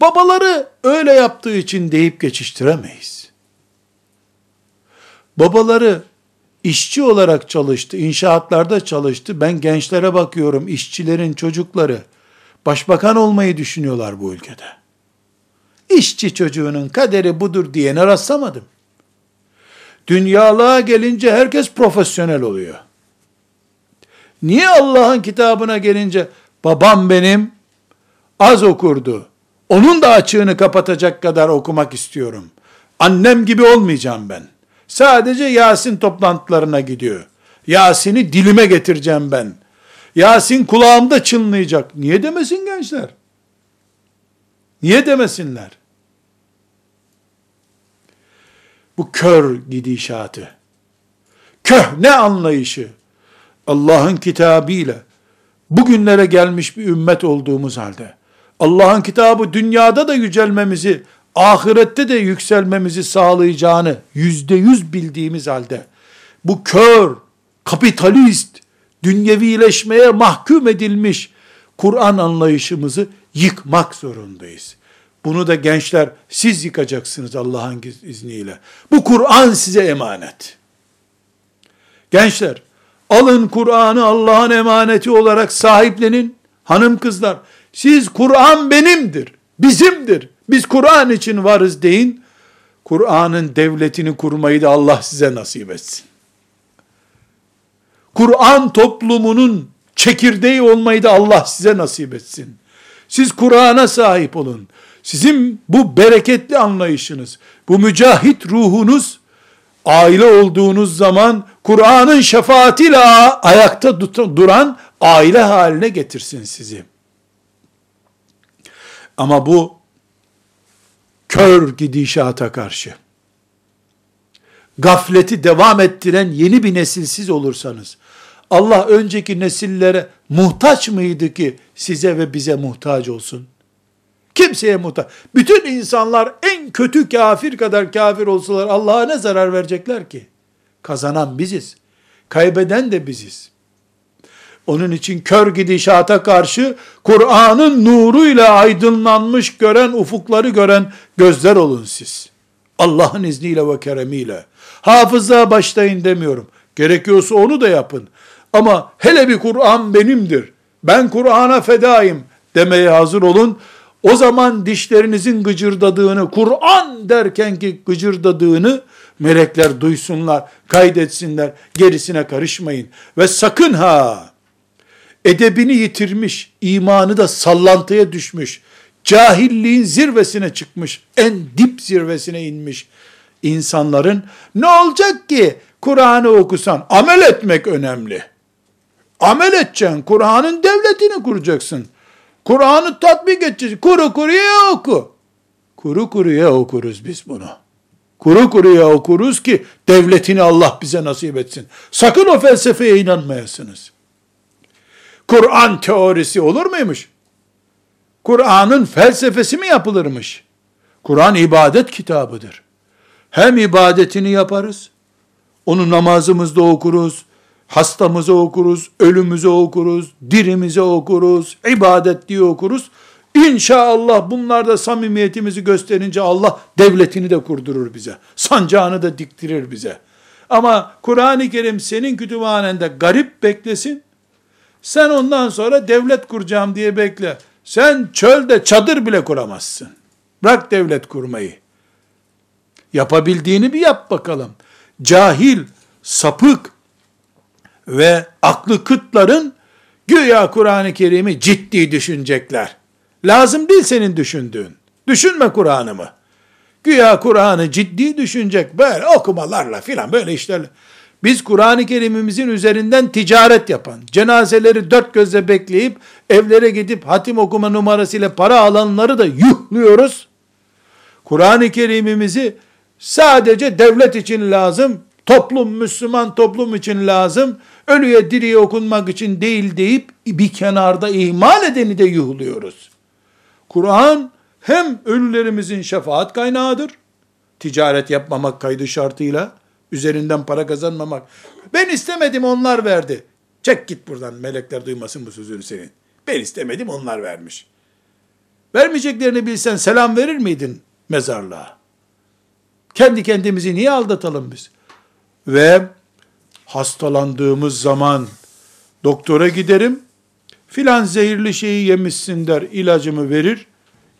Babaları öyle yaptığı için deyip geçiştiremeyiz. Babaları işçi olarak çalıştı, inşaatlarda çalıştı. Ben gençlere bakıyorum, işçilerin çocukları başbakan olmayı düşünüyorlar bu ülkede. İşçi çocuğunun kaderi budur diyene rastlamadım. Dünyalığa gelince herkes profesyonel oluyor. Niye Allah'ın kitabına gelince babam benim az okurdu. Onun da açığını kapatacak kadar okumak istiyorum. Annem gibi olmayacağım ben. Sadece Yasin toplantılarına gidiyor. Yasin'i dilime getireceğim ben. Yasin kulağımda çınlayacak. Niye demesin gençler? Niye demesinler? Bu kör gidişatı, köhne anlayışı, Allah'ın kitabıyla bugünlere gelmiş bir ümmet olduğumuz halde, Allah'ın kitabı dünyada da yücelmemizi, ahirette de yükselmemizi sağlayacağını yüzde yüz bildiğimiz halde, bu kör, kapitalist, dünyevileşmeye mahkum edilmiş Kur'an anlayışımızı yıkmak zorundayız. Bunu da gençler siz yıkacaksınız Allah'ın izniyle. Bu Kur'an size emanet. Gençler, alın Kur'an'ı Allah'ın emaneti olarak sahiplenin. Hanım kızlar, siz Kur'an benimdir, bizimdir. Biz Kur'an için varız deyin. Kur'an'ın devletini kurmayı da Allah size nasip etsin. Kur'an toplumunun çekirdeği olmayı da Allah size nasip etsin. Siz Kur'an'a sahip olun. Sizin bu bereketli anlayışınız, bu mücahit ruhunuz, aile olduğunuz zaman Kur'an'ın şefaatiyle ayakta duran aile haline getirsin sizi. Ama bu kör gidişata karşı, gafleti devam ettiren yeni bir nesilsiz olursanız, Allah önceki nesillere muhtaç mıydı ki size ve bize muhtaç olsun? Kimseye muhtaç. Bütün insanlar en kötü kafir kadar kafir olsalar Allah'a ne zarar verecekler ki? Kazanan biziz. Kaybeden de biziz. Onun için kör gidişata karşı Kur'an'ın nuruyla aydınlanmış gören, ufukları gören gözler olun siz. Allah'ın izniyle ve keremiyle. Hafıza başlayın demiyorum. Gerekiyorsa onu da yapın. Ama hele bir Kur'an benimdir. Ben Kur'an'a fedayım demeye hazır olun. O zaman dişlerinizin gıcırdadığını, Kur'an derken ki gıcırdadığını melekler duysunlar, kaydetsinler, gerisine karışmayın. Ve sakın ha, edebini yitirmiş, imanı da sallantıya düşmüş, cahilliğin zirvesine çıkmış, en dip zirvesine inmiş insanların, ne olacak ki Kur'an'ı okusan, amel etmek önemli. Amel edeceksin, Kur'an'ın devletini kuracaksın. Kur'an'ı tatbik edeceğiz. Kuru kuruya oku. Kuru kuruya okuruz biz bunu. Kuru kuruya okuruz ki devletini Allah bize nasip etsin. Sakın o felsefeye inanmayasınız. Kur'an teorisi olur muymuş? Kur'an'ın felsefesi mi yapılırmış? Kur'an ibadet kitabıdır. Hem ibadetini yaparız, onu namazımızda okuruz, hastamızı okuruz, ölümüzü okuruz, dirimizi okuruz, ibadet diye okuruz. İnşallah bunlarda samimiyetimizi gösterince Allah devletini de kurdurur bize. Sancağını da diktirir bize. Ama Kur'an-ı Kerim senin kütüphanende garip beklesin. Sen ondan sonra devlet kuracağım diye bekle. Sen çölde çadır bile kuramazsın. Bırak devlet kurmayı. Yapabildiğini bir yap bakalım. Cahil, sapık, ve aklı kıtların güya Kur'an-ı Kerim'i ciddi düşünecekler. Lazım değil senin düşündüğün. Düşünme Kur'an'ımı. Güya Kur'an'ı ciddi düşünecek böyle okumalarla filan böyle işlerle. Biz Kur'an-ı Kerim'imizin üzerinden ticaret yapan, cenazeleri dört gözle bekleyip evlere gidip hatim okuma numarasıyla para alanları da yuhluyoruz. Kur'an-ı Kerim'imizi sadece devlet için lazım, toplum, Müslüman toplum için lazım, ölüye diriye okunmak için değil deyip bir kenarda ihmal edeni de yuhluyoruz. Kur'an hem ölülerimizin şefaat kaynağıdır, ticaret yapmamak kaydı şartıyla, üzerinden para kazanmamak. Ben istemedim onlar verdi. Çek git buradan melekler duymasın bu sözünü senin. Ben istemedim onlar vermiş. Vermeyeceklerini bilsen selam verir miydin mezarlığa? Kendi kendimizi niye aldatalım biz? Ve hastalandığımız zaman doktora giderim, filan zehirli şeyi yemişsin der, ilacımı verir,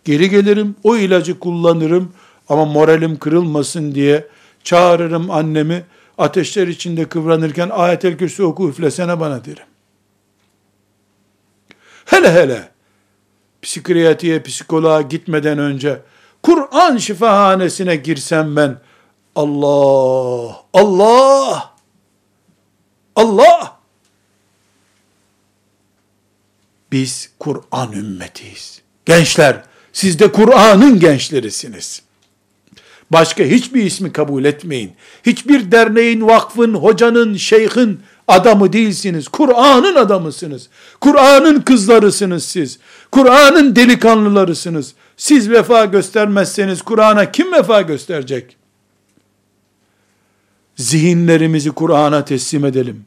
geri gelirim, o ilacı kullanırım ama moralim kırılmasın diye çağırırım annemi, ateşler içinde kıvranırken ayetel kürsü oku üflesene bana derim. Hele hele psikiyatriye, psikoloğa gitmeden önce Kur'an şifahanesine girsem ben, Allah, Allah, Allah. Biz Kur'an ümmetiyiz. Gençler, siz de Kur'an'ın gençlerisiniz. Başka hiçbir ismi kabul etmeyin. Hiçbir derneğin, vakfın, hocanın, şeyhin adamı değilsiniz. Kur'an'ın adamısınız. Kur'an'ın kızlarısınız siz. Kur'an'ın delikanlılarısınız. Siz vefa göstermezseniz Kur'an'a kim vefa gösterecek? Zihinlerimizi Kur'an'a teslim edelim.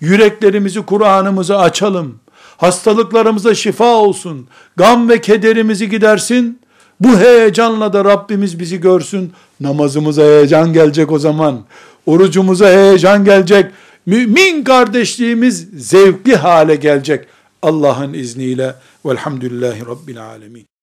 Yüreklerimizi Kur'an'ımıza açalım. Hastalıklarımıza şifa olsun. Gam ve kederimizi gidersin. Bu heyecanla da Rabbimiz bizi görsün. Namazımıza heyecan gelecek o zaman. Orucumuza heyecan gelecek. Mümin kardeşliğimiz zevkli hale gelecek. Allah'ın izniyle velhamdülillahi rabbil alemin.